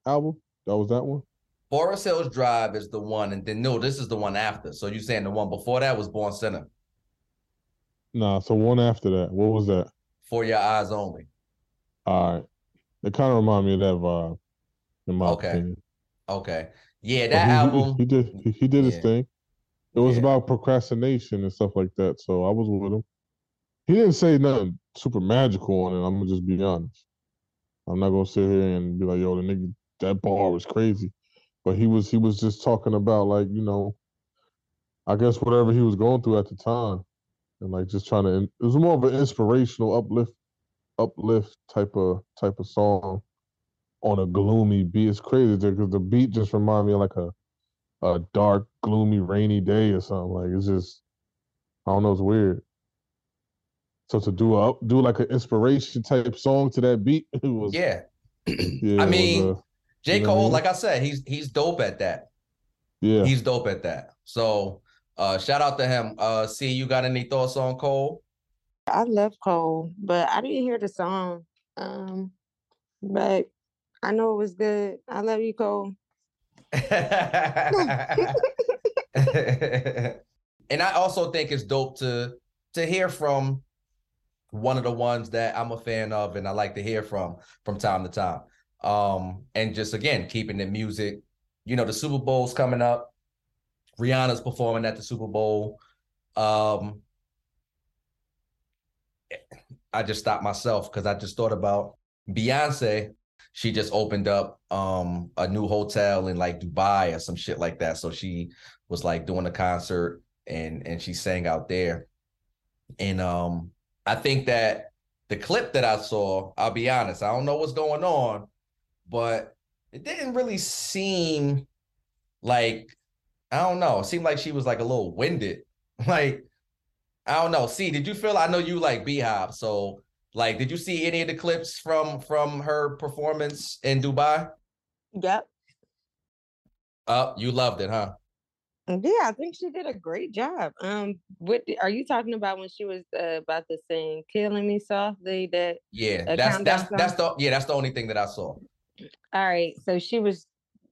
album. That was that one. Forest Hills Drive is the one, and then no, this is the one after. So you saying the one before that was Born Sinner Nah, so one after that. What was that? for your eyes only. All right, it kind of remind me of that vibe, in my Okay. opinion. Okay, yeah, that he, album. he, did he, he did his thing. It was Yeah. about procrastination and stuff like that. So I was with him. He didn't say nothing super magical on it. I'm gonna just be honest. I'm not gonna sit here and be like, "Yo, the nigga, that bar was crazy," but he was he was just talking about like you know, I guess whatever he was going through at the time, and like just trying to. It was more of an inspirational uplift, uplift type of type of song on a gloomy beat. It's crazy because the beat just remind me of like a a dark, gloomy, rainy day or something. Like it's just, I don't know, it's weird. So to do a do like an inspiration type song to that beat, it was Yeah, yeah. I it was, mean, uh, J. you know I Cole, mean? like I said, he's he's dope at that. yeah. He's dope at that. So uh shout out to him. Uh see you got any thoughts on Cole? I love Cole, but I didn't hear the song. Um, but I know it was good. I love you, Cole. and I also think it's dope to to hear from one of the ones that I'm a fan of and I like to hear from from time to time. Um and just again keeping the music, you know, the Super Bowl's coming up. Rihanna's performing at the Super Bowl. Um I just stopped myself because I just thought about Beyonce. She just opened up um a new hotel in like Dubai or some shit like that. So she was like doing a concert and and she sang out there. And um I think that the clip that I saw, I'll be honest, I don't know what's going on, but it didn't really seem like I don't know. It seemed like she was like a little winded. Like I don't know. See, did you feel? I know you like Beyhive, so like, did you see any of the clips from from her performance in Dubai? Yep. Oh, you loved it, huh? Yeah, I think she did a great job. Um, what are you talking about when she was uh, about to sing "Killing Me Softly"? That Yeah, that's that's countdown that's the yeah that's the only thing that I saw. all right. So she was,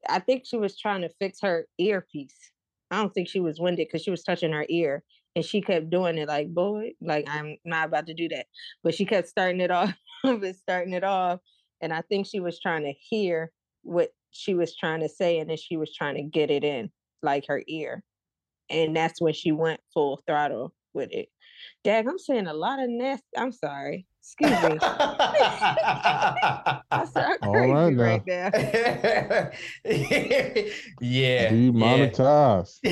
I think she was trying to fix her earpiece. I don't think she was winded because she was touching her ear, and she kept doing it like, "Boy, like I'm not about to do that," but she kept starting it off, but starting it off, and I think she was trying to hear what she was trying to say, and then she was trying to get it in like her ear, and that's when she went full throttle with it. Dag, I'm saying a lot of nasty. I'm sorry. Excuse me. I sound All crazy right now. right now. yeah, yeah. Demonetized.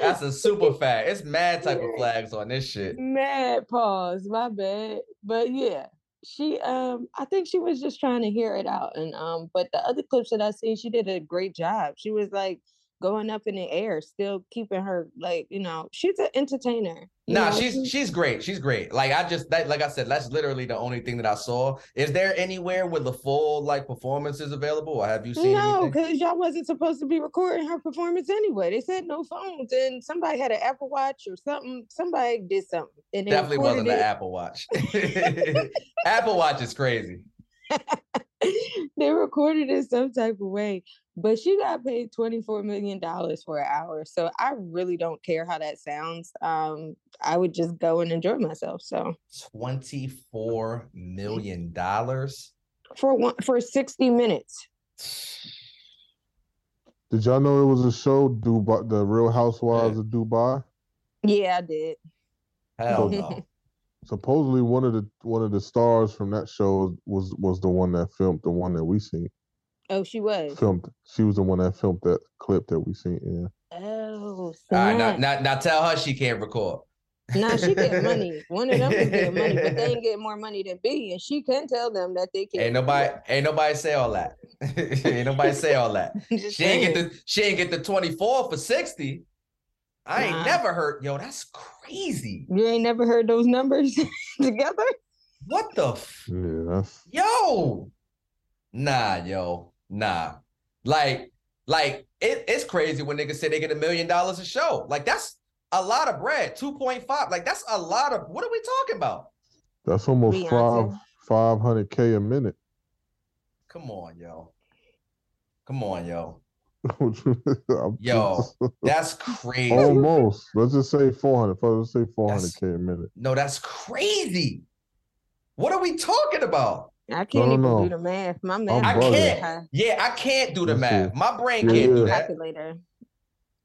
That's a super fag. It's mad type of flags on this shit. Mad pause, my bad. But yeah, she um I think she was just trying to hear it out. And um, but the other clips that I seen, she did a great job. She was like going up in the air, still keeping her like you know she's an entertainer. Nah, know, she's she's great. She's great. Like I just that, like I said, that's literally the only thing that I saw. Is there anywhere where the full like performance is available, or have you seen no, because y'all wasn't supposed to be recording her performance anyway. They said no phones, and somebody had an Apple Watch or something. Somebody did something, and Definitely wasn't the. Apple Watch. Apple Watch is crazy. they recorded it some type of way, but she got paid twenty four million dollars for an hour. So I really don't care how that sounds. Um, I would just go and enjoy myself. So Twenty-four million dollars. for one for sixty minutes, Did y'all know it was a show, Dubai, The Real Housewives of Dubai? yeah, I did. Hell no. Supposedly, one of the one of the stars from that show was was the one that filmed the one that we seen. Oh, she was. Filmed. She was the one that filmed that clip that we seen. Yeah. Oh, All right, now, now, now tell her she can't record. Nah, she get money. One of them is getting money, but they ain't getting more money than B, and she can tell them that they can't. Ain't nobody, ain't nobody say all that. ain't nobody say all that. Just She ain't get the, she ain't get the twenty-four for sixty. I ain't Nah. never heard. Yo, that's crazy. You ain't never heard those numbers together. What the? F- Yeah. That's yo, nah, yo, nah. Like, like it, it's crazy when niggas say they get a million dollars a show. Like that's a lot of bread. Two point five. Like that's a lot of. What are we talking about? that's almost five five hundred k a minute. Come on, yo. Come on, yo. Yo, That's crazy. almost. Let's just say four hundred. Let's say four hundred That's- k a minute. No, that's crazy. What are we talking about? I can't no, even no. do the math. My math I is bugging. really can't. Yeah, I can't do the Let's math. see. My brain Yeah, can't do yeah. that. calculator.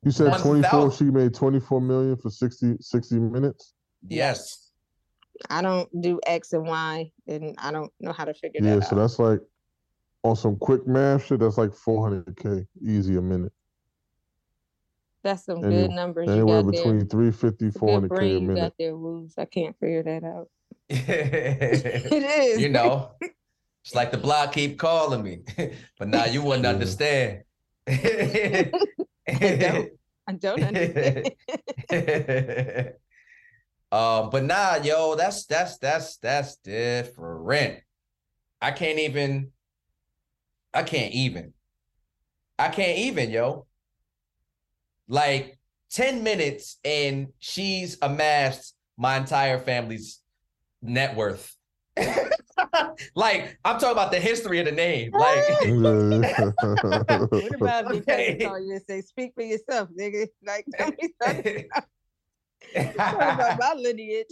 You said 24. She made twenty four million for 60, 60 minutes. Yes. I don't do X and Y, and I don't know how to figure Yeah, that so out. Yeah, so that's like on some quick math shit. That's like four hundred k easy a minute. That's some any- good numbers you Anywhere got there. between 350 It's a good 400 k a brain you got there, Woos. I can't figure that out. you know, it's like the block keep calling me, but now you wouldn't Yeah. understand. don't. I don't understand. um, but nah, yo, that's that's that's that's different. I can't even. I can't even. I can't even, yo. Like 10 minutes and she's amassed my entire family's net worth. like, I'm talking about the history of the name. Like, What about if Okay. cousin you say, "Speak for yourself, nigga"? Like, tell me something about my lineage.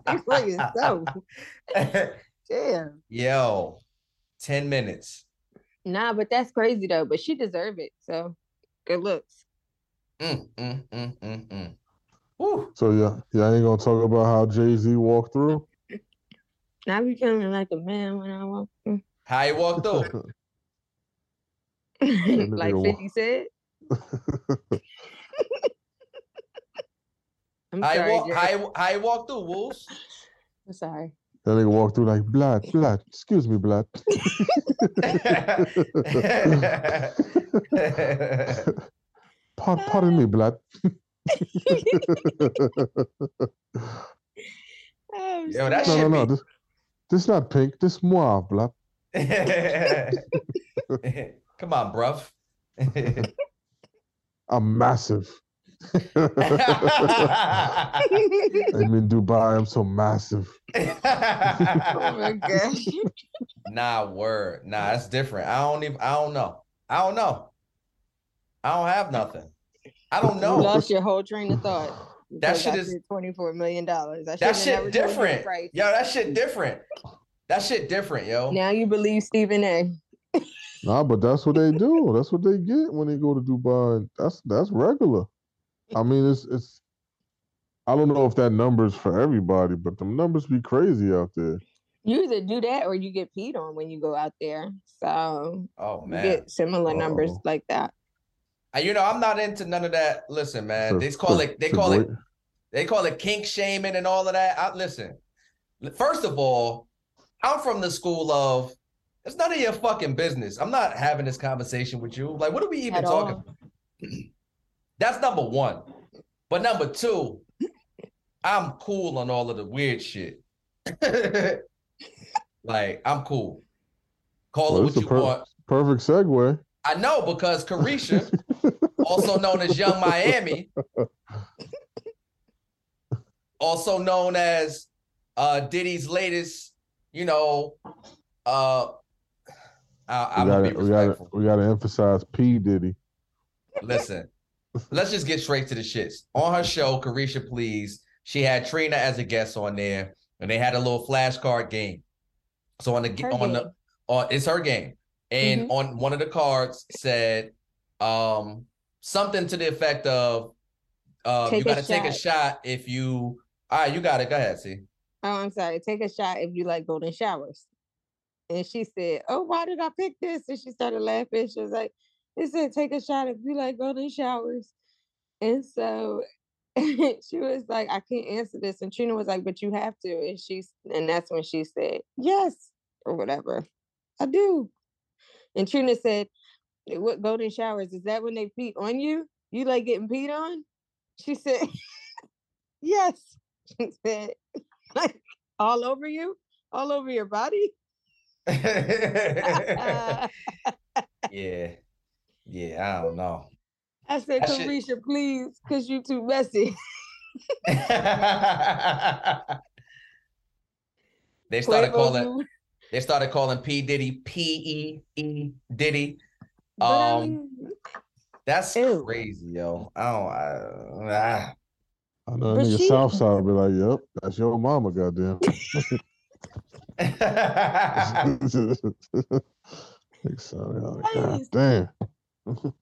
Speak for yourself. Damn. Yo, 10 minutes. Nah, but that's crazy though. But she deserve it. So, good looks. Mm, mm, mm, mm, mm. Woo. so yeah, yeah, I ain't gonna talk about how Jay Z walked through. I be feeling like a man when I walk. through. How you walked through? like nigga 50 said. I'm How you sorry, walk, how you, how you walk through, Wolves? I'm sorry. That nigga walked through like blood, blood. Excuse me, blood. Pardon me, blood. Oh, Yo, that. No, no, no. be- This, this not pink. This mauve, blah. Come on, bruv. I'm massive. I'm in Dubai. I'm so massive. oh my gosh. nah, word. Nah, that's different. I don't even. I don't know. I don't know. I don't have nothing. I don't You know. lost your whole train of thought. That because shit I is- $24 million. I That shouldn't shit never told you the different. price. Yo, that shit different. That shit different, yo. Now you believe Stephen A. Nah, but that's what they do. That's what they get when they go to Dubai. That's that's regular. I mean, it's it's. I don't know if that number's for everybody, but the numbers be crazy out there. You either do that or you get peed on when you go out there. So Oh you man. get similar numbers Uh-oh. like that. You know, I'm not into none of that. Listen, man. To- They call to- it. They to call it they call it kink shaming and all of that. I, listen, first of all, I'm from the school of It's none of your fucking business. I'm not having this conversation with you. Like, what are we even At talking all. about? That's number one. But number two, I'm cool on all of the weird shit. like, I'm cool. Call Well, it what you per- want. Perfect segue. I know because Caresha, also known as Yung Miami, also known as uh Diddy's latest, you know, uh I, I'm we gonna gotta, be we gotta, respectful. we gotta emphasize P Diddy. Listen, let's just get straight to the shits. On her show, Caresha Please, she had Trina as a guest on there, and they had a little flashcard game. So on the Her on the on it's her game, and Mhm. on one of the cards said um something to the effect of uh you a gotta take a shot. shot if you all right, you got it. Go ahead, see. Oh, I'm sorry. Take a shot if you like golden showers. And she said, Oh, why did I pick this? And she started laughing. She was like, It said, Take a shot if you like golden showers. And so she was like, I can't answer this. And Trina was like, But you have to. And she's, and that's when she said, Yes, or whatever. I do. And Trina said, What golden showers? Is that when they peed on you? You like getting peed on? She said, Yes. She said, like all over you, all over your body. yeah. Yeah, I don't know. I said, shit- Caresha, please, because you too messy. they started Quavo, calling they started calling P Diddy P E E Diddy. But I Um, mean, That's Ew. crazy, yo. I don't. I, I know But that nigga she- Southside be like, "Yep, that's your mama, goddamn." ah. Nigga sound like, Yes. God damn.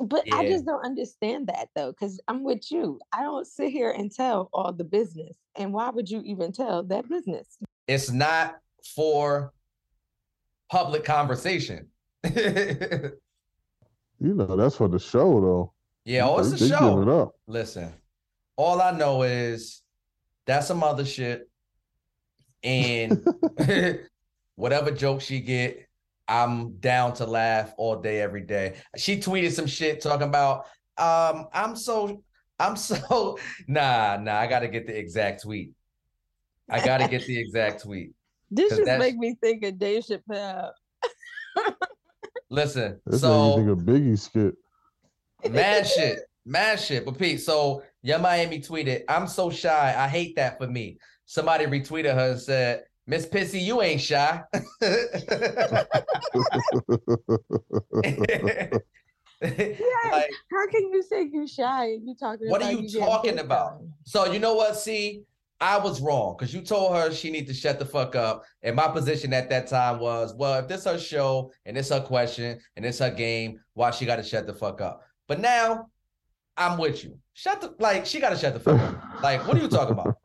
but I just don't understand that though, because I'm with you. I don't sit here and tell all the business. And why would you even tell that business? it's not for public conversation. You know that's for the show though. yeah, oh, it's They- a they give show. it up. Listen, all I know is that's some other shit. And whatever joke she get, I'm down to laugh all day, every day. She tweeted some shit talking about, um, I'm so, I'm so, nah, nah, I gotta get the exact tweet. I gotta get the exact tweet. This 'Cause just make me think of Dave Chappelle. Listen, This so nigga think a Biggie skit. mad shit, mad shit. But Pete, so Yung Miami tweeted, I'm so shy. I hate that for me. Somebody retweeted her and said, Miss Pissy, you ain't shy. like, How can you say you shy and you talking What are about you talking about? on? so you know what? See, I was wrong because you told her she need to shut the fuck up. And my position at that time was, well, if this her show and it's her question and it's her game, why she got to shut the fuck up? But now I'm with you. Shut the like she got to shut the fuck up. Like, what are you talking about?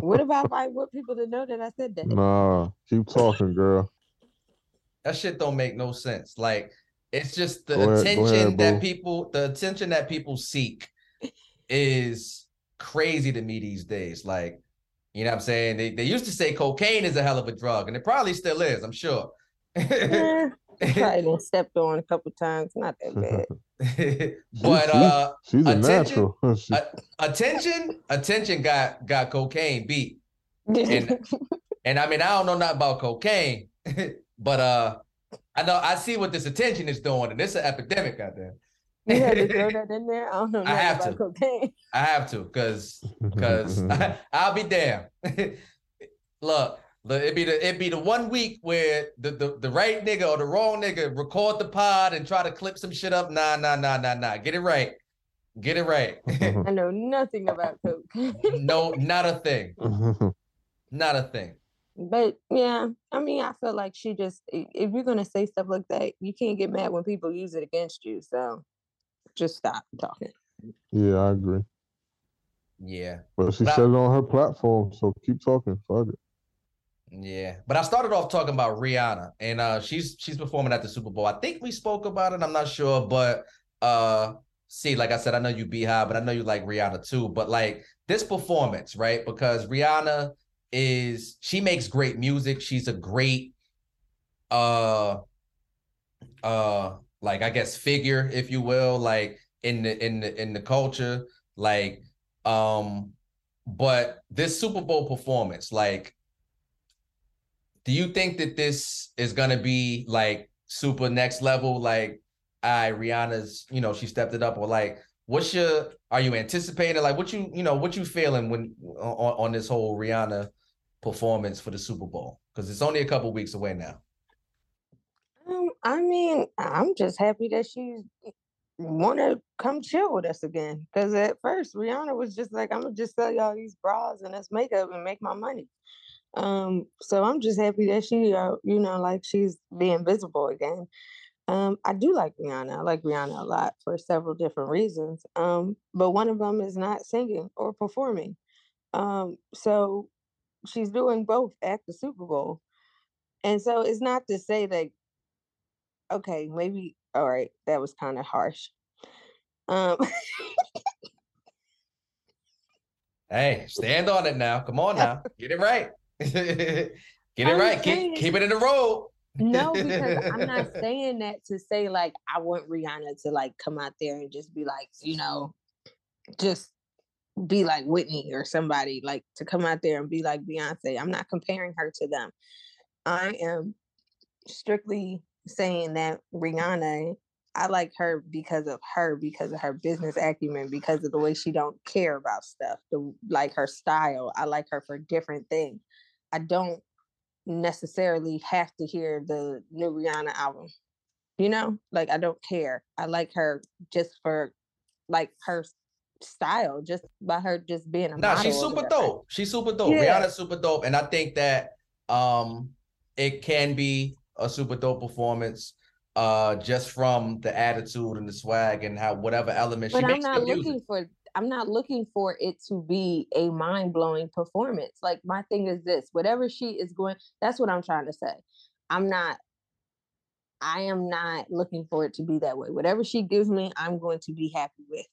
What about if I want people to know that I said that? Nah, keep talking, girl. That shit don't make no sense. Like, it's just the Go ahead- attention ahead, that boo. people, the attention that people seek is crazy to me these days. Like, you know what I'm saying? They, they used to say cocaine is a hell of a drug, and it probably still is, I'm sure. Eh, probably been stepped on a couple times. Not that bad. but She- uh She's a attention- natural. She- uh, attention, attention got got cocaine beat. And- And I mean, I don't know nothing about cocaine, but uh I know I see what this attention is doing, and it's an epidemic out there. You had to throw that in there. I don't know I nothing have about to. cocaine. I have to, cause cause I'll be damned. Look, look, it be the it be the one week where the, the the right nigga or the wrong nigga record the pod and try to clip some shit up. Nah, nah, nah, nah, nah. Get it right. Get it right. I know nothing about coke. no, not a thing. Not a thing. But yeah, I mean, I feel like she just if you're going to say stuff like that, you can't get mad when people use it against you. So just stop talking. yeah, I agree. Yeah. But she But I- said it on her platform, so keep talking. Fuck it. Yeah, but I started off talking about Rihanna, and uh, she's she's performing at the Super Bowl. I think we spoke about it. I'm not sure, but uh, see, like I said, I know you Beyhive, but I know you like Rihanna too. But like this performance, right? Because Rihanna is she makes great music. She's a great uh uh like I guess figure, if you will, like in the in the in the culture, like um but this Super Bowl performance, like do you think that this is gonna be like super next level? Like, I Rihanna's, you know, she stepped it up, or like, what's your? Are you anticipating? Like, what you, you know, what you feeling when on, on this whole Rihanna performance for the Super Bowl? Because it's only a couple weeks away now. I mean, I'm just happy that she want to come chill with us again. Because at first, Rihanna was just like, "I'm gonna just sell y'all these bras and this makeup and make my money." Um, so I'm just happy that she, uh, you know, like she's being visible again. Um, I do like Rihanna. I like Rihanna a lot for several different reasons. Um, but one of them is not singing or performing. Um, so she's doing both at the Super Bowl. And so it's not to say that, okay, maybe, all right, that was kind of harsh. Um, Hey, stand on it now. Come on now. Get it right. Get it I'm right. Keep keep it in the road. No, because I'm not saying that to say like I want Rihanna to like come out there and just be like, you know, just be like Whitney or somebody like to come out there and be like Beyonce. I'm not comparing her to them. I am strictly saying that Rihanna, I like her because of her, because of her business acumen, because of the way she don't care about stuff, the like her style. I like her for different things. I don't necessarily have to hear the new Rihanna album. You know, like I don't care. I like her just for like her style, just by her just being a Nah, she's super dope. She's super dope. Yeah. Rihanna's super dope, and I think that um it can be a super dope performance uh just from the attitude and the swag and how whatever element she But I'm makes not good music. looking for I'm not looking for it to be a mind-blowing performance. Like my thing is this, whatever she is going, that's what I'm trying to say. I'm not I am not looking for it to be that way. Whatever she gives me, I'm going to be happy with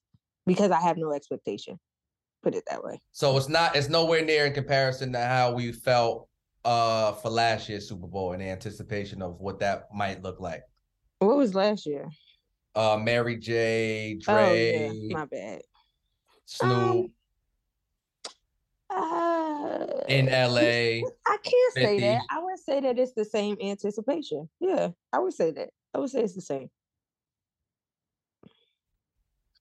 because I have no expectation. Put it that way. So it's not it's nowhere near in comparison to how we felt uh for last year's Super Bowl in anticipation of what that might look like. What was last year? Uh Mary J, Oh Dre, yeah, my bad. Snoop Um, Uh, in LA. I can't say that. I would say that it's the same anticipation. Yeah, I would say that. I would say it's the same.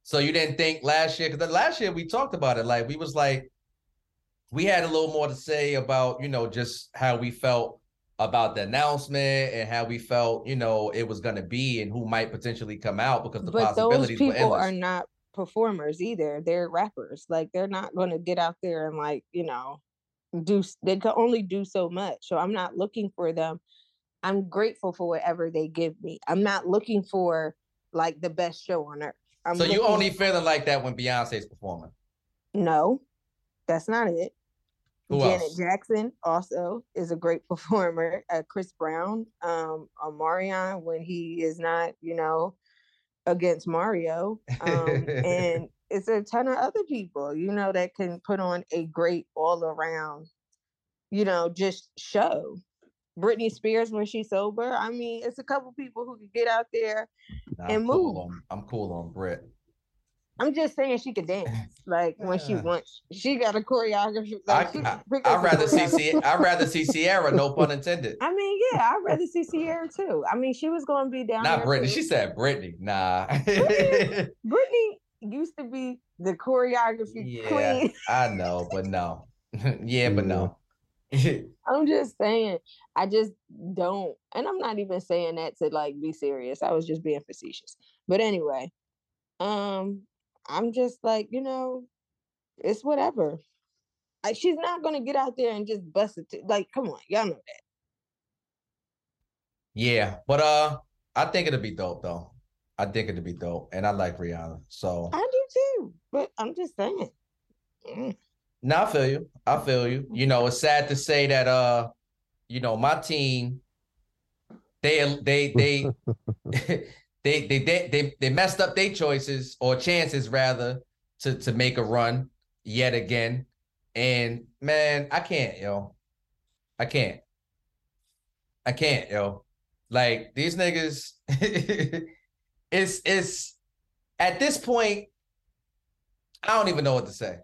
So you didn't think last year because last year we talked about it. Like we was like, we had a little more to say about you know just how we felt about the announcement and how we felt you know it was gonna be and who might potentially come out because the But those possibilities were people are not performers either. They're rappers. Like they're not going to get out there and like you know do. They can only do so much. So I'm not looking for them. I'm grateful for whatever they give me. I'm not looking for like the best show on earth. I'm So you only feeling like that when Beyonce's performing. no, that's not it. Who Janet else? Jackson also is a great performer. Uh, Chris Brown, um, Marion when he is not, you know, against Mario, um, and it's a ton of other people, you know, that can put on a great all around, you know, just show. Britney Spears when she's sober. I mean, it's a couple people who can get out there. Nah, and I'm cool move. on I'm cool on Brit. I'm just saying she could dance. Like when she Yeah. wants, she got a choreography. I, Like, she I can pick I'd rather see choreography. Sie- I'd rather see Ciara, no pun intended. I mean, yeah, I'd rather see Ciara too. I mean, she was going to be down Not. Britney. too. She said Britney. Nah. Britney used to be the choreography Yeah, queen. I know, but no. yeah, but no. I'm just saying, I just don't, and I'm not even saying that to like be serious. I was just being facetious. But anyway, um, I'm just like, you know, it's whatever. Like she's not gonna get out there and just bust it. To, like, come on, y'all know that. yeah, but uh, I think it'll be dope though. I think it'll be dope, and I like Rihanna. So I do too. But I'm just saying. Mm. no, I feel you. I feel you. You know, it's sad to say that uh, you know, my team, they they they they they they they, they messed up their choices or chances rather to to make a run yet again. And man, I can't, yo. I can't. I can't, yo. Like these niggas, it's it's at this point, I don't even know what to say.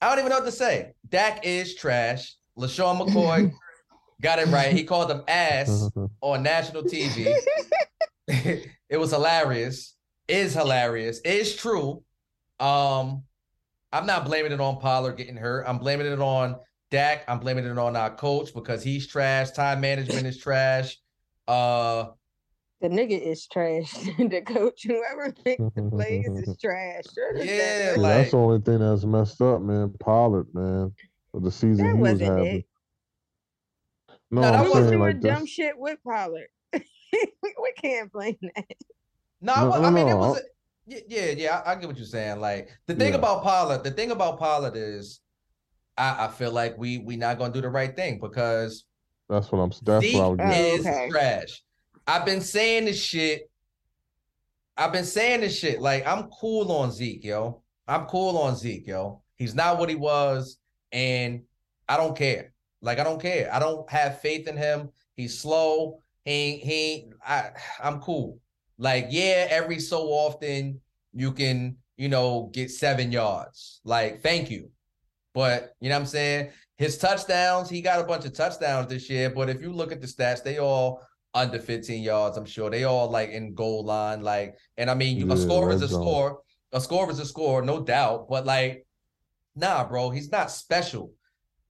I don't even know what to say. Dak is trash. LeSean McCoy got it right. He called him ass on national TV. It was hilarious. Is hilarious. Is true. Um, I'm not blaming it on Pollard getting hurt. I'm blaming it on Dak. I'm blaming it on our coach because he's trash. Time management is trash. Uh, The nigga is trash. the coach, whoever makes the plays, is trash. Sure Yeah, Yeah, like- that's the only thing that's messed up, man. Pollard, man, for the season That he was wasn't having. it. No, No, that I'm wasn't- was saying doing like dumb this. shit with Pollard. we can't blame that. No, I No, wa- I, no, mean it was. I- a- y- yeah, yeah, I, I get what you're saying. Like the thing Yeah. about Pollard, the thing about Pollard is, I, I feel like we we not gonna do the right thing because That's what I'm. That's Zeke what I was Oh, is okay. trash. I've been saying this shit. I've been saying this shit. Like I'm cool on Zeke, yo. I'm cool on Zeke, yo. He's not what he was, and I don't care. Like I don't care. I don't have faith in him. He's slow. He he. I I'm cool. Like yeah, every so often you can you know get seven yards. Like thank you, but you know what I'm saying. His touchdowns, he got a bunch of touchdowns this year. But if you look at the stats, they all under 15 yards. I'm sure they all like in goal line. Like, and I mean, you a score is a score. A score is a score, no doubt. But like, nah, bro, he's not special.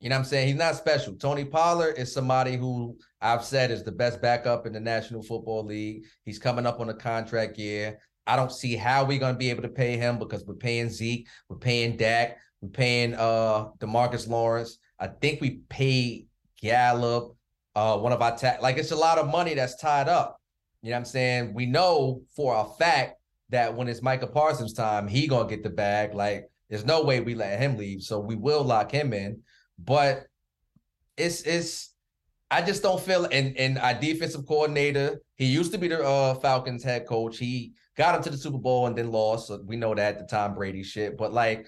You know what I'm saying? He's not special. Tony Pollard is somebody who I've said is the best backup in the National Football League. He's coming up on a contract year. I don't see how we're gonna be able to pay him because we're paying Zeke, we're paying Dak, we're paying uh DeMarcus Lawrence. I think we paid Gallup, uh, one of our ta- like it's a lot of money that's tied up. You know what I'm saying? We know for a fact that when it's Micah Parsons time, he gonna get the bag. Like, there's no way we let him leave. So we will lock him in. But it's it's I just don't feel and and our defensive coordinator, he used to be the uh Falcons head coach. He got him to the Super Bowl and then lost. So we know that the Tom Brady shit. But like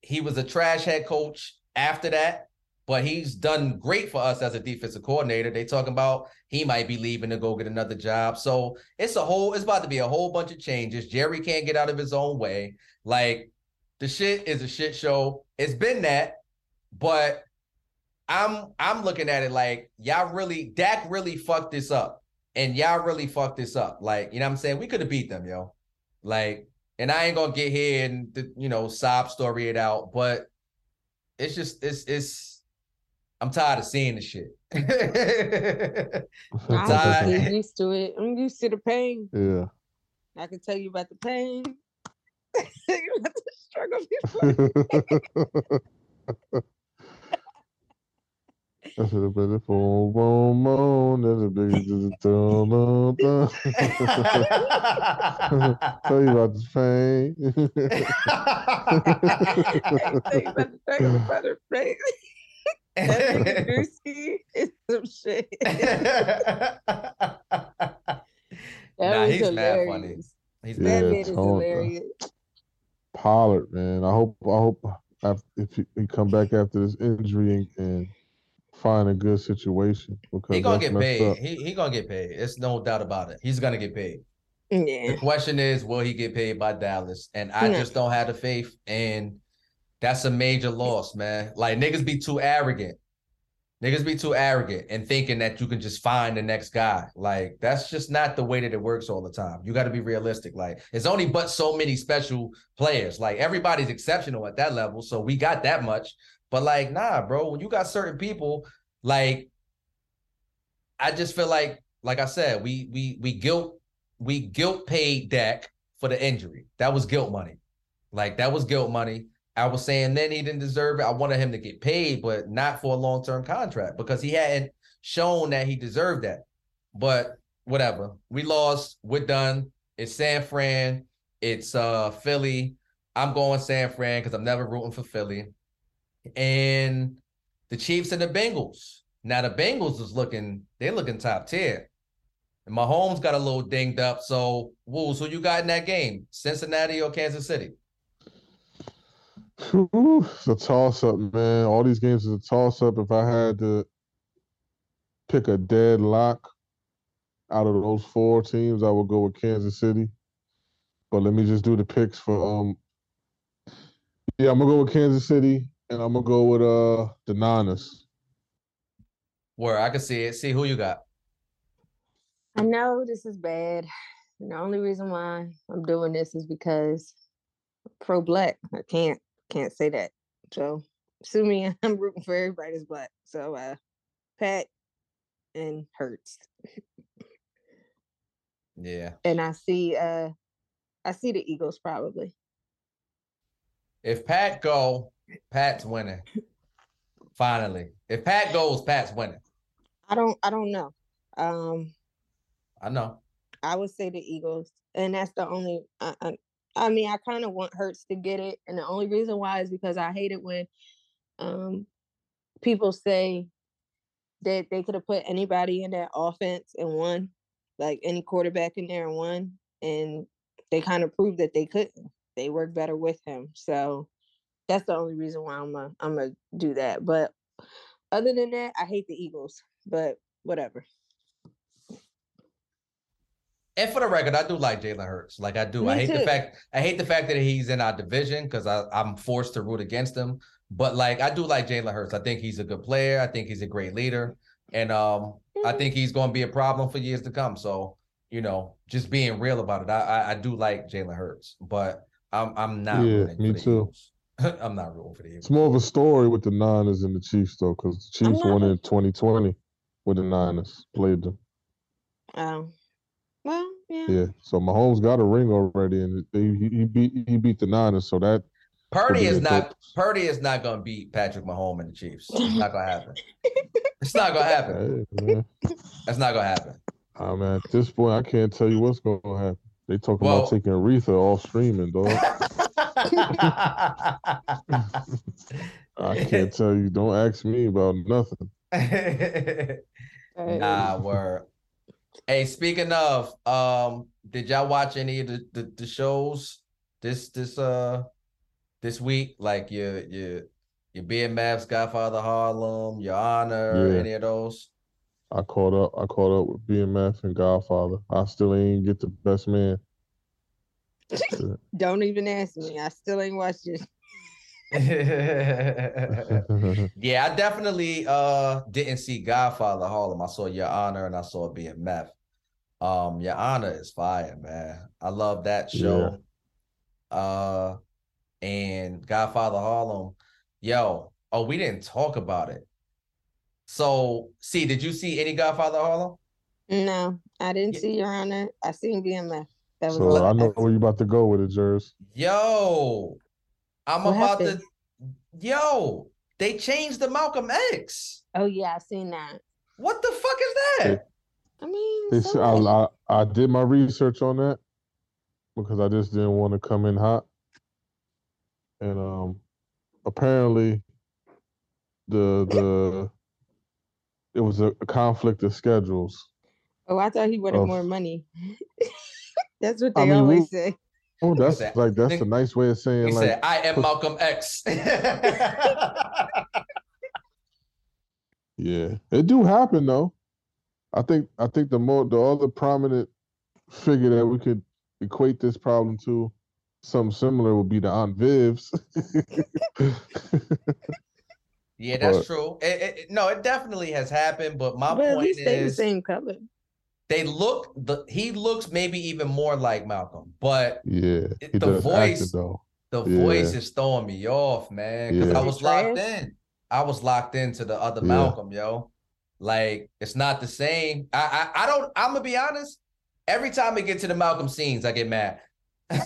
he was a trash head coach after that, but he's done great for us as a defensive coordinator. They talking about he might be leaving to go get another job. So it's a whole, it's about to be a whole bunch of changes. Jerry can't get out of his own way. Like the shit is a shit show. It's been that, but I'm I'm looking at it like y'all really Dak really fucked this up. And y'all really fucked this up. Like, you know what I'm saying? We could have beat them, yo. Like, and I ain't gonna get here and you know sob story it out, but it's just it's it's I'm tired of seeing the shit. I'm tired. just get used to it. I'm used to the pain. yeah. I can tell you about the pain. you have to struggle before. I should have been a boom, boom, boom. That's a big. Tell you about this pain. Tell you about the struggle before the pain. That nigga Drewski is some shit. That Nah, was he's mad funny. He's Yeah, That mad. man is uh, hilarious. Pollard, man. I hope I hope af- if he, he come back after this injury and, and find a good situation because He gonna get paid. up. He he gonna get paid. It's no doubt about it. He's gonna get paid. Yeah. The question is, will he get paid by Dallas? And I No. just don't have the faith. And that's a major loss, man. Like niggas be too arrogant. Niggas be too arrogant and thinking that you can just find the next guy. Like that's just not the way that it works all the time. You got to be realistic. Like it's only but so many special players. Like everybody's exceptional at that level, so we got that much. But like, nah, bro. When you got certain people, like, I just feel like, like I said, we we we guilt we guilt paid Dak for the injury. That was guilt money. Like that was guilt money. I was saying then he didn't deserve it. I wanted him to get paid, but not for a long term contract because he hadn't shown that he deserved that. But whatever. We lost. We're done. It's San Fran. It's uh Philly. I'm going San Fran because I'm never rooting for Philly. And the Chiefs and the Bengals. Now the Bengals is looking, they're looking top tier. And Mahomes got a little dinged up. So, Wolves, who you got in that game? Cincinnati or Kansas City? Whew, it's a toss up, man. All these games is a toss up. If I had to pick a dead lock out of those four teams, I would go with Kansas City. But let me just do the picks for um. Yeah, I'm gonna go with Kansas City, and I'm gonna go with uh the Niners. Where I can see it. See who you got. I know this is bad. And the only reason why I'm doing this is because pro black. I can't can't say that. So sue me. I'm rooting for everybody that's black. So uh Pat and Hurts. Yeah. And I see uh I see the Eagles probably. If Pat go, Pat's winning. Finally. If Pat goes, Pat's winning. I don't I don't know. Um I know. I would say the Eagles, and that's the only. I, I, I mean, I kind of want Hurts to get it, and the only reason why is because I hate it when, um, people say that they could have put anybody in that offense and won, like any quarterback in there and won, and they kind of proved that they couldn't. They work better with him, so that's the only reason why I'm gonna I'm gonna do that. But other than that, I hate the Eagles, but whatever. And for the record, I do like Jalen Hurts. Like I do. I Me hate the fact I hate the fact that he's in our division because I'm forced to root against him. But like I do like Jalen Hurts. I think he's a good player. I think he's a great leader. And um I Mhm. think he's gonna be a problem for years to come. So, you know, just being real about it. I I, I do like Jalen Hurts, but I'm I'm not Yeah, rooting me for the too. Eagles. I'm not rooting for the Eagles. It's more of a story with the Niners and the Chiefs though, because the Chiefs not won a- in 2020 with the Niners played them. Um, well, yeah. Yeah, so Mahomes got a ring already, and he, he beat he beat the Niners. So that Purdy is not dope. Purdy is not gonna beat Patrick Mahomes and the Chiefs. It's not gonna happen. It's not gonna happen. hey, That's not gonna happen. I mean, at this point, I can't tell you what's going to happen. They talking Well- about taking Aretha off streaming, dog. I can't tell you. Don't ask me about nothing. Nah, word. Hey, speaking of, um, did y'all watch any of the, the, the shows this this uh this week? Like your your your BMF's Godfather Harlem, Your Honor, Yeah. any of those? I caught up. I caught up with BMF and Godfather. I still ain't get the best man. Don't even ask me. I still ain't watched it. yeah, I definitely uh didn't see Godfather Harlem. I saw Your Honor and I saw BMF. Um, Your Honor is fire, man. I love that show. Uh, and Godfather Harlem, yo. Oh, we didn't talk about it. So, see, did you see any Godfather Harlem? No, I didn't Yeah. see Your Honor. I seen BMF. That was so all. I know where you about to go with it, Jers. Yo, I'm What about happened? to. Yo, they changed the Malcolm X. Oh yeah, I seen that. What the fuck is that? I mean, They so I. I I did my research on that because I just didn't want to come in hot. And um apparently the the it was a, a conflict of schedules. oh, I thought he wanted of- more money. That's what I they mean, always we- say. Oh, that's said- like that's a nice way of saying He like said, "I am Malcolm X." Yeah, it do happen though. I think I think the more the other prominent figure that we could equate this problem to something similar would be the Aunt Vivs. yeah, that's But- true. It, it- it- no, it definitely has happened. But my But at point is, they the is, same color. they look. The he looks maybe even more like Malcolm, but yeah, It- the voice- though. the voice is throwing me off, man. Because Yeah. I was locked in. I was locked into the other Yeah. Malcolm, yo. Like it's not the same. I, I I don't. I'm gonna be honest. Every time we get to the Malcolm scenes, I get mad.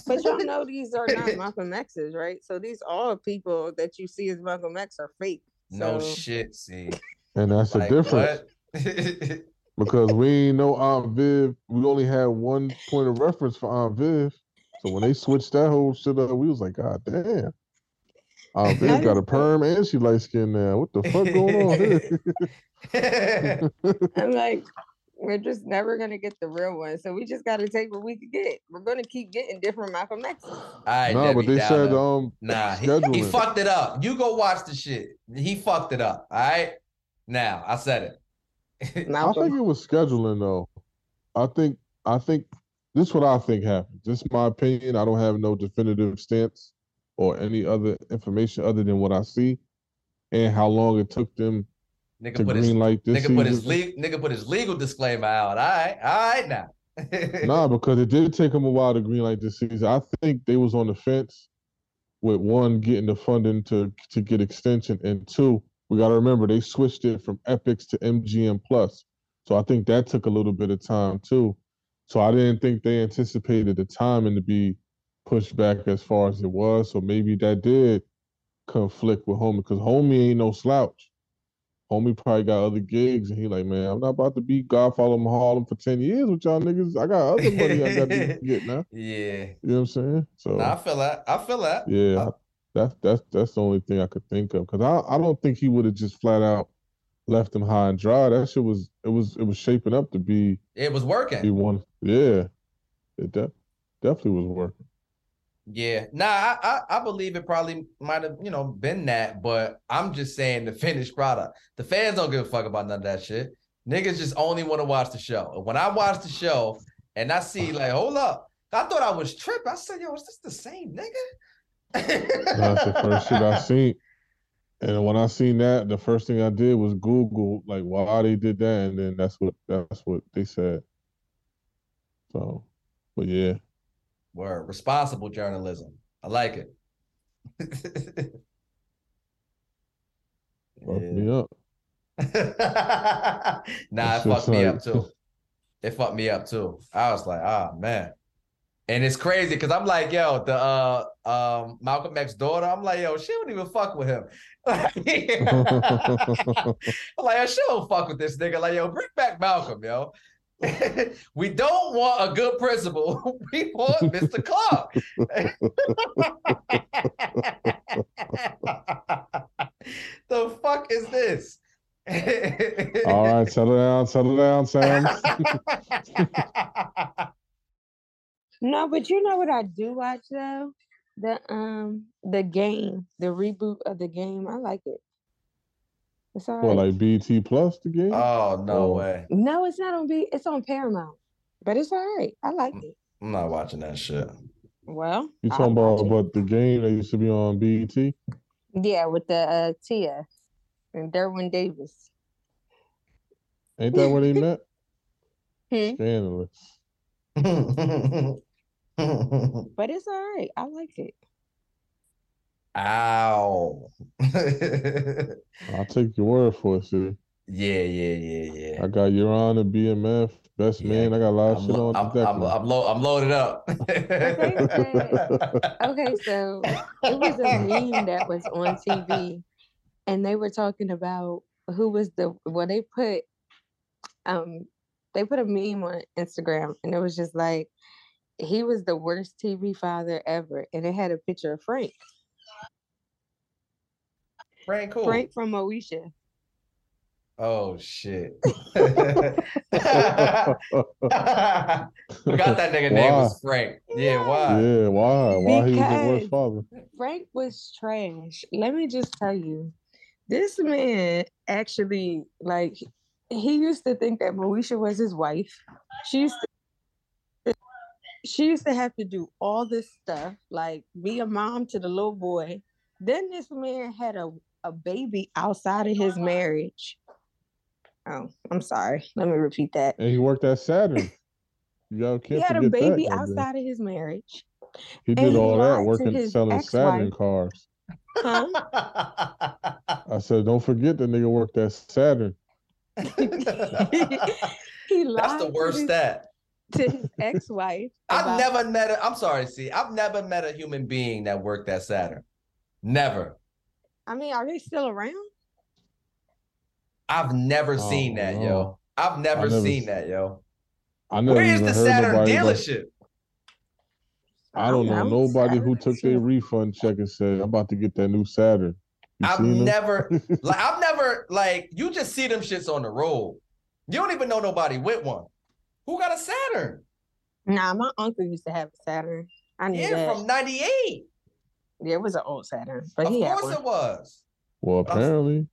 But y'all know these are not Malcolm X's, right? So these all people that you see as Malcolm X are fake. No So- shit. See, And that's like the difference because we ain't know Aunt Viv. We only had one point of reference for Aunt Viv. So when they switched that whole shit up, we was like, God damn. Aunt Viv got a perm and she light skin now. What the fuck going on here? I'm like, we're just never gonna get the real one. So we just gotta take what we can get. We're gonna keep getting different Malcolm X's. All right, no, but Debbie they said um Nah, he, he fucked it up. You go watch the shit. He fucked it up. All right. Now I said it. I think it was scheduling though. I think I think this is what I think happened. This is my opinion. I don't have no definitive stance or any other information other than what I see and how long it took them Nigga put his light this nigga put his le- nigga put his legal disclaimer out. All right, all right now. Nah, because it did take them a while to green light this season. I think they was on the fence with one getting the funding to to get extension, and two, we got to remember they switched it from Epix to MGM Plus. So I think that took a little bit of time too. So I didn't think they anticipated the timing to be pushed back as far as it was. So maybe that did conflict with Homie because Homie ain't no slouch. Homie probably got other gigs, and he like, man, I'm not about to be Godfather Harlem for ten years with y'all niggas. I got other money I got to get now. yeah. You know what I'm saying? So Nah, I feel that. I feel that. yeah, I- that's that's that's the only thing I could think of because I I don't think he would have just flat out left him high and dry. That shit was it was it was shaping up to be It was working. one. Yeah, it de- definitely was working. Yeah. Nah, I, I I believe it probably might have, you know, been that, but I'm just saying the finished product. The fans don't give a fuck about none of that shit. Niggas just only want to watch the show. When I watch the show and I see like, hold up, I thought I was tripping. I said, yo, is this the same nigga? That's the first shit I seen. And when I seen that, the first thing I did was Google like why they did that, and then that's what that's what they said. So, but yeah, Word, responsible journalism. I like it. fucked Yeah. me up. nah, it fucked me up too. It fucked me up too. I was like, ah man. And it's crazy because I'm like, yo, the uh um Malcolm X daughter, I'm like, yo, she don't even fuck with him. I'm like, yo, she don't fuck with this nigga. Like, yo, bring back Malcolm, yo. we don't want a good principal. We want Mr. Clark. the fuck is this? All right, settle down, settle down, Sam. No, but you know what I do watch though? The um the game, the reboot of the game. I like it. It's all right. What, like BT Plus the game? oh no Oh. way. no, it's not on B. It's on Paramount, but it's all right. I like it. I'm not watching that shit. Well, you talking about it. about the game that used to be on BET? Yeah, with the uh, Tia and Derwin Davis. Ain't that where they met? Hmm. Scandalous. But it's all right. I like it. Ow. I'll take your word for it, see. yeah, yeah, yeah, yeah. I got your honor, BMF, best Yeah, man. I got a lot of I'm, shit lo- on I'm, the deck. I'm, I'm, lo- I'm loaded up. Okay, so it was a meme that was on TV, and they were talking about who was the well they put um they put a meme on Instagram, and it was just like he was the worst TV father ever, and it had a picture of Frank, Frank, cool. Frank from Moesha. Oh shit. Forgot that nigga name was Frank. Yeah, why? yeah, why? Why he was the worst father? Frank was trash. Let me just tell you, this man actually like he- he used to think that Moesha was his wife. She used to she used to have to do all this stuff, like be a mom to the little boy. Then this man had a, a baby outside of his uh-huh. marriage. Oh, I'm sorry. Let me repeat that. And he worked at Saturn. Y'all He can't had a forget that, baby outside of his marriage. He and did he all that lied to working his selling Saturn ex-wife. cars. Huh? I said, don't forget the nigga worked at Saturn. he lied That's the worst his- stat. to his ex-wife. I've never met a I'm sorry, see, I've never met a human being that worked at Saturn. Never. I mean, are they still around? I've never Oh, seen that, no. yo. I've never, never seen s- that, yo. I never Where is the Saturn nobody dealership? I don't know I'm nobody who took their refund check and said, I'm about to get that new Saturn. You I've never like I've never like you just see them shits on the road. You don't even know nobody with one. Who got a Saturn? Nah, my uncle used to have a Saturn. I knew Yeah, that. from 98. Yeah, it was an old Saturn, but Of he had course one. it was. Well, apparently,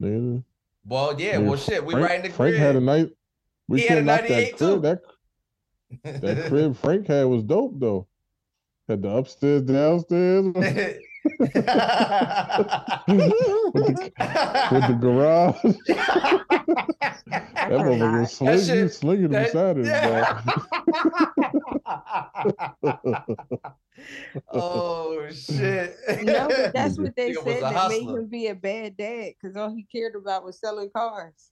nigga. Well, yeah, nigga, well shit, we Frank, right in the crib. Frank had a night. We He had a 98 that crib. too. That That crib Frank had was dope though. Had the upstairs, downstairs with the, with the garage. that motherfucker was That slinging, shit- slinging them that- Saturdays, oh shit! No, but that's what they said a that made him be a bad dad because all he cared about was selling cars.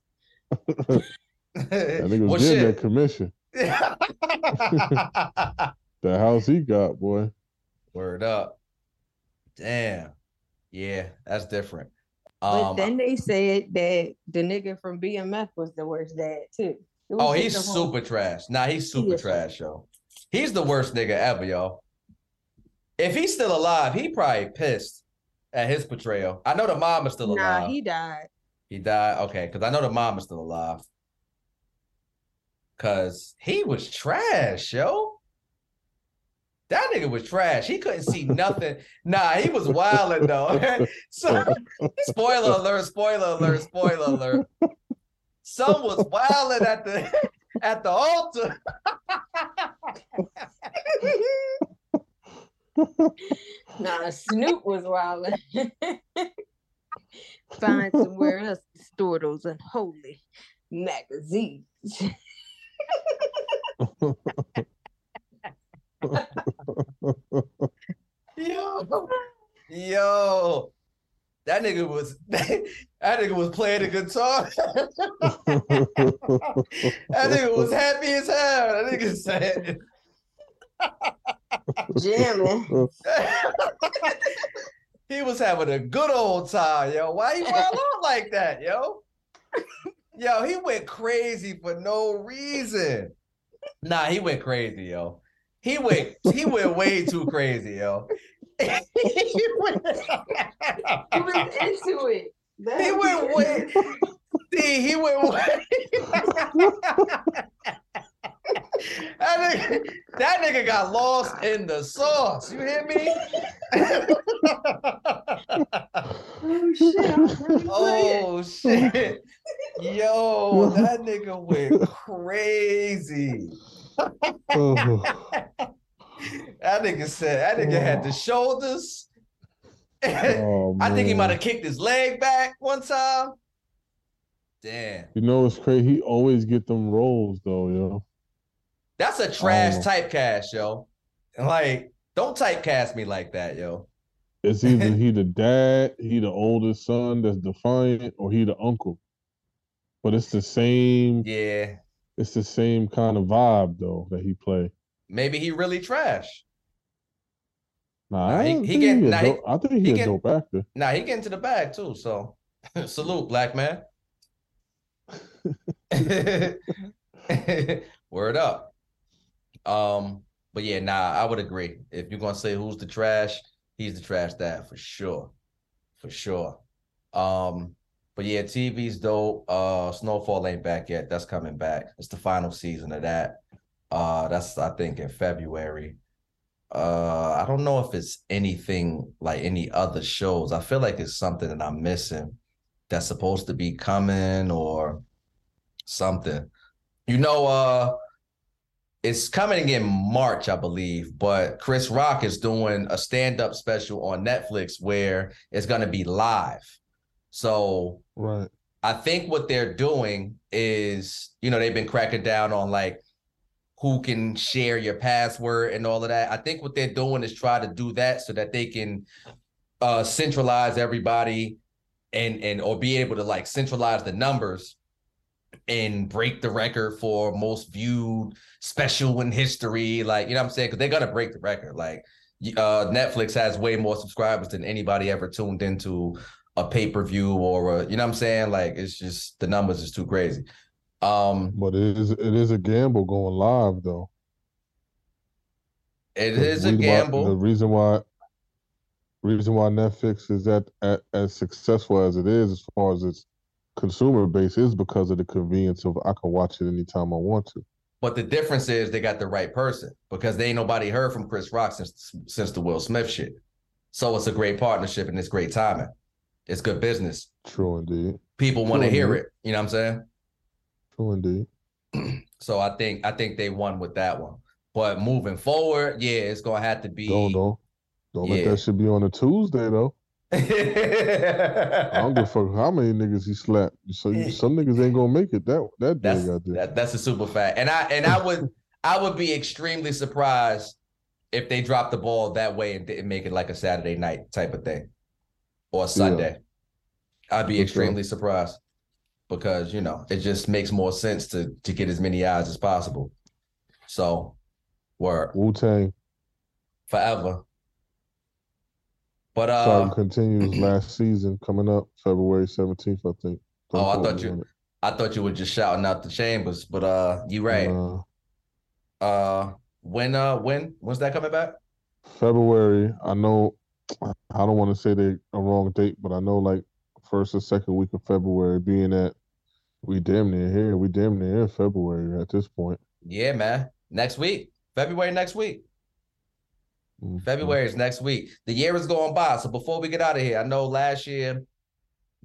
That nigga well, was getting that commission. The house he got, boy. Word up. Damn. Yeah, that's different. But Um, then they said that the nigga from BMF was the worst dad too. Oh, he's a whole- super trash. Nah, he's super is. trash, yo. He's the worst nigga ever, yo. If he's still alive, he probably pissed at his portrayal. I know the mom is still alive. Nah, he died. He died. Okay, because I know the mom is still alive. Cause he was trash, yo. That nigga was trash. He couldn't see nothing. nah, he was wilding though. so, spoiler alert! Spoiler alert! Spoiler alert! Son was wilding at the at the altar. Nah, Snoop was wilding. Find somewhere else to store those unholy magazines. Yo, yo, that nigga was that nigga was playing the guitar. that nigga was happy as hell. That nigga said. Jamming. he was having a good old time, yo. Why he wild out like that, yo? Yo, he went crazy for no reason. Nah, he went crazy, yo. He went he went way too crazy, yo. he went, He was into it. That's he went way see, he went way that, nigga, that nigga got lost in the sauce. You hear me? Oh shit! I'm really oh, playing. Oh shit. Yo, that nigga went crazy. Oh, That nigga said that nigga had the oh. shoulders. oh, I think he might have kicked his leg back one time. Damn. You know it's crazy. He always get them rolls though, yo. That's a trash Oh. typecast, yo. Like, don't typecast me like that, yo. It's either he the dad, he the oldest son that's defiant, or he the uncle. But it's the same. Yeah. It's the same kind of vibe though that he play. Maybe he really trash. Nah, Nah, I, he- he think get- he a nah, he- dope, I think he, he a get- dope actor. Nah, he getting to the bag too. So salute, black man. Word up. Um, but yeah, nah, I would agree. If you're gonna say who's the trash, he's the trash dad for sure. For sure. Um, but yeah, TV's dope. Uh Snowfall ain't back yet. That's coming back. It's the final season of that. Uh that's I think in February. Uh I don't know if it's anything like any other shows. I feel like it's something that I'm missing that's supposed to be coming or something. You know, uh it's coming in March, I believe, but Chris Rock is doing a stand-up special on Netflix where it's gonna be live. So Right. I think what they're doing is, you know, they've been cracking down on like who can share your password and all of that. I think what they're doing is try to do that so that they can uh centralize everybody and and or be able to like centralize the numbers and break the record for most viewed special in history. Like, you know what I'm saying? Because they're gonna break the record. Like uh Netflix has way more subscribers than anybody ever tuned into a pay-per-view or a, you know what I'm saying? Like it's just the numbers is too crazy. Um But it is it is a gamble going live though. it The is a reason why- gamble. the reason why reason why Netflix is at, at as successful as it is as far as its consumer base is because of the convenience of I can watch it anytime I want to. But the difference is they got the right person because they ain't nobody heard from Chris Rock since since the Will Smith shit. So it's a great partnership and it's great timing. It's good business. True indeed. People want to hear it. You know what I'm saying? True indeed. so I think I think they won with that one. But moving forward, yeah, it's gonna have to be. Don't don't don't let that shit be on a Tuesday though. I don't give a fuck how many niggas he slapped. So you, some niggas ain't gonna make it that that day. That's Goddamn. that, that's a super fact, and I and I would I would be extremely surprised if they dropped the ball that way and didn't make it like a Saturday night type of thing or Sunday. I'd be For sure. extremely surprised because you know it just makes more sense to to get as many eyes as possible. So, word Wu Tang. forever. But uh, continues last season coming up February seventeenth, I think. Don't Oh, I thought you-. I thought you were just shouting out the chambers, but uh, you right. Uh, Uh, when uh, when when's that coming back? February. I know. I don't want to say they a wrong date, but I know like first or second week of February. Being that we damn near here, we damn near in February at this point. Yeah, man. Next week, February next week. Mhm. February is next week. The year is going by. So before we get out of here, I know last year,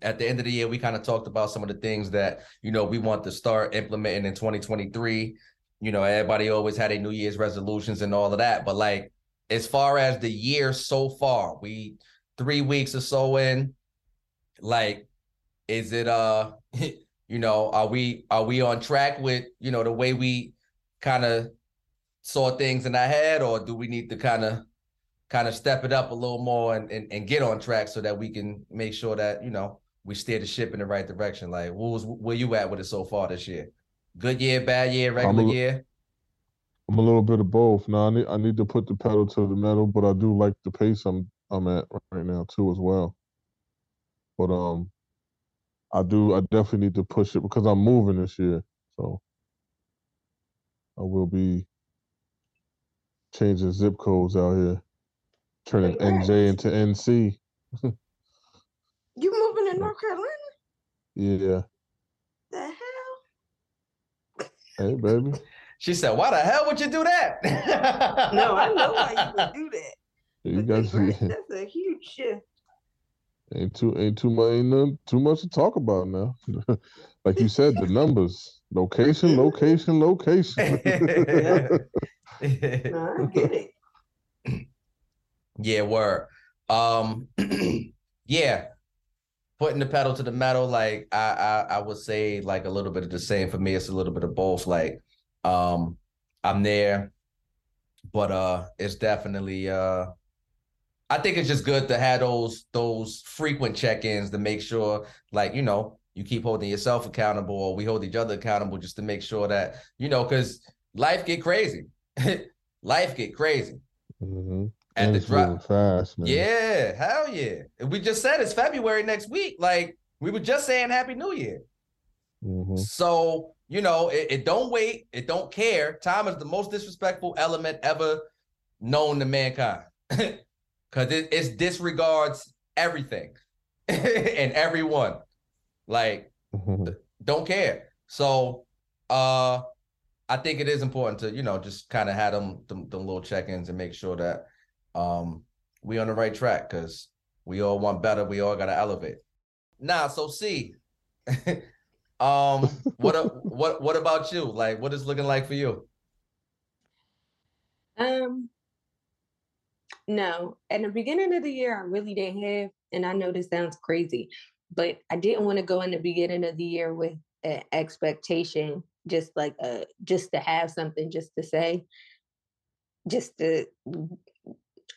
at the end of the year, we kind of talked about some of the things that you know we want to start implementing in 2023. You know, everybody always had a New Year's resolutions and all of that. But like as far as the year so far, we three weeks or so in, like, is it uh you know, are we are we on track with, you know, the way we kind of saw things in our head, or do we need to kind of kind of step it up a little more and, and and get on track so that we can make sure that you know we steer the ship in the right direction? Like, what was where you at with it so far this year? Good year, bad year, regular a- year. I'm a little bit of both. Now I need I need to put the pedal to the metal, but I do like the pace I'm I'm at right now too as well. But um, I do I definitely need to push it because I'm moving this year, so I will be changing zip codes out here, turning NJ into NC. You moving to North Carolina? Yeah, The hell? hey baby, She said, "Why the hell would you do that?" No, I know why you would do that. you but guys that's, right. that's a huge shift. ain't too ain't too much ain't none, too much to talk about now. like you said, the numbers, location, location, location. I get it. Yeah, word. Um, yeah, putting the pedal to the metal. Like I, I, I would say like a little bit of the same for me. It's a little bit of both. Like, um, I'm there, but uh, it's definitely uh, I think it's just good to have those those frequent check-ins to make sure, like you know, you keep holding yourself accountable, or we hold each other accountable, just to make sure that you know, because life get crazy, life get crazy. hmm At And the drop, fast, man. yeah, hell yeah. We just said it's February next week. Like we were just saying Happy New Year. hmm So, you know, it, it don't wait, it don't care. Time is the most disrespectful element ever known to mankind. Cause it, it disregards everything and everyone. Like, hmm don't care. So uh I think it is important to, you know, just kind of have them, them them little check-ins and make sure that um we on the right track because we all want better, we all gotta elevate. Nah, so see. um what what what about you? Like what is looking like for you? Um, no, at the beginning of the year, I really didn't have, and I know this sounds crazy, but I didn't want to go in the beginning of the year with an expectation, just like a just to have something just to say, just to.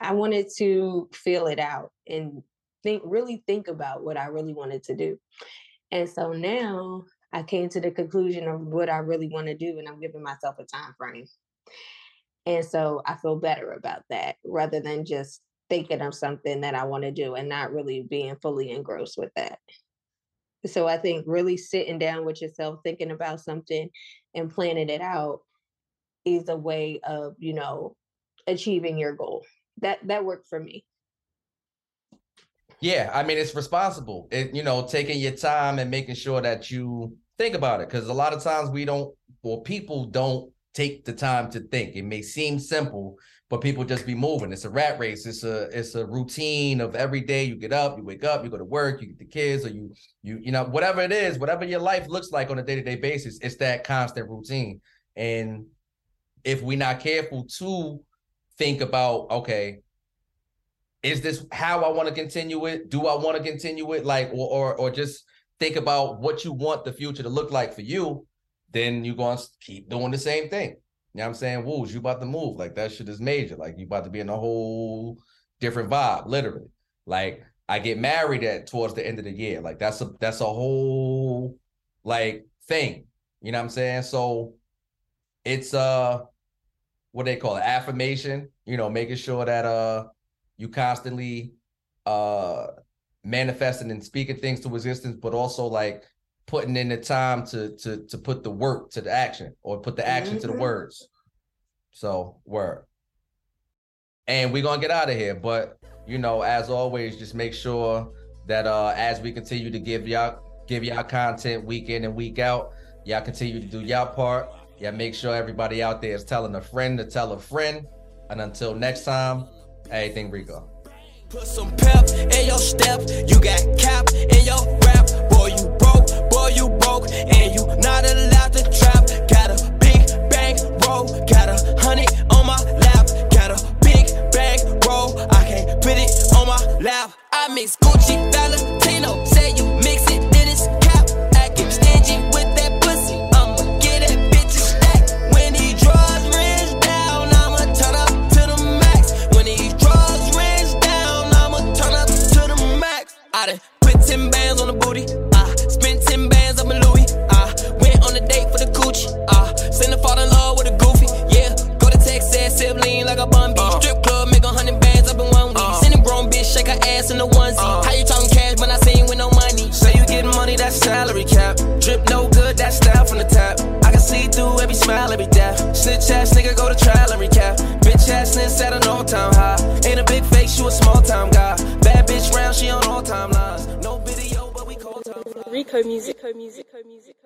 I wanted to feel it out and think, really think about what I really wanted to do, and so now I came to the conclusion of what I really want to do, and I'm giving myself a time frame. And so I feel better about that rather than just thinking of something that I want to do and not really being fully engrossed with that. So I think really sitting down with yourself, thinking about something and planning it out is a way of, you know, achieving your goal. That that worked for me. Yeah, I mean it's responsible. It you know, taking your time and making sure that you think about it. Cause a lot of times we don't or people don't take the time to think. It may seem simple, but people just be moving. It's a rat race. It's a it's a routine of every day. You get up, you wake up, you go to work, you get the kids, or you you you know whatever it is, whatever your life looks like on a day to day basis. It's that constant routine, and if we're not careful to think about okay is this how I want to continue it? Do I want to continue it? Like, or, or or just think about what you want the future to look like for you, then you're gonna keep doing the same thing. You know what I'm saying? Woos, you about to move. Like that shit is major. Like you about to be in a whole different vibe, literally. Like I get married at towards the end of the year. Like that's a that's a whole like thing. You know what I'm saying? So it's uh what they call it, affirmation, you know, making sure that uh you constantly uh manifesting and speaking things to existence, but also like putting in the time to to to put the work to the action or put the action to the Mhm. words. So word. And we're gonna get out of here. But you know, as always, just make sure that uh as we continue to give y'all give y'all content week in and week out, y'all continue to do y'all part. Yeah, make sure everybody out there is telling a friend to tell a friend. And until next time, everything Rico. Put some pep in your step. You got cap in your you broke. And you not allowed to trap. Got a big bang roll. Got a hundred on my lap. Got a big bang roll. I can't put it on my lap. I mix Gucci Valentino. Rico music, Rico music, Rico music.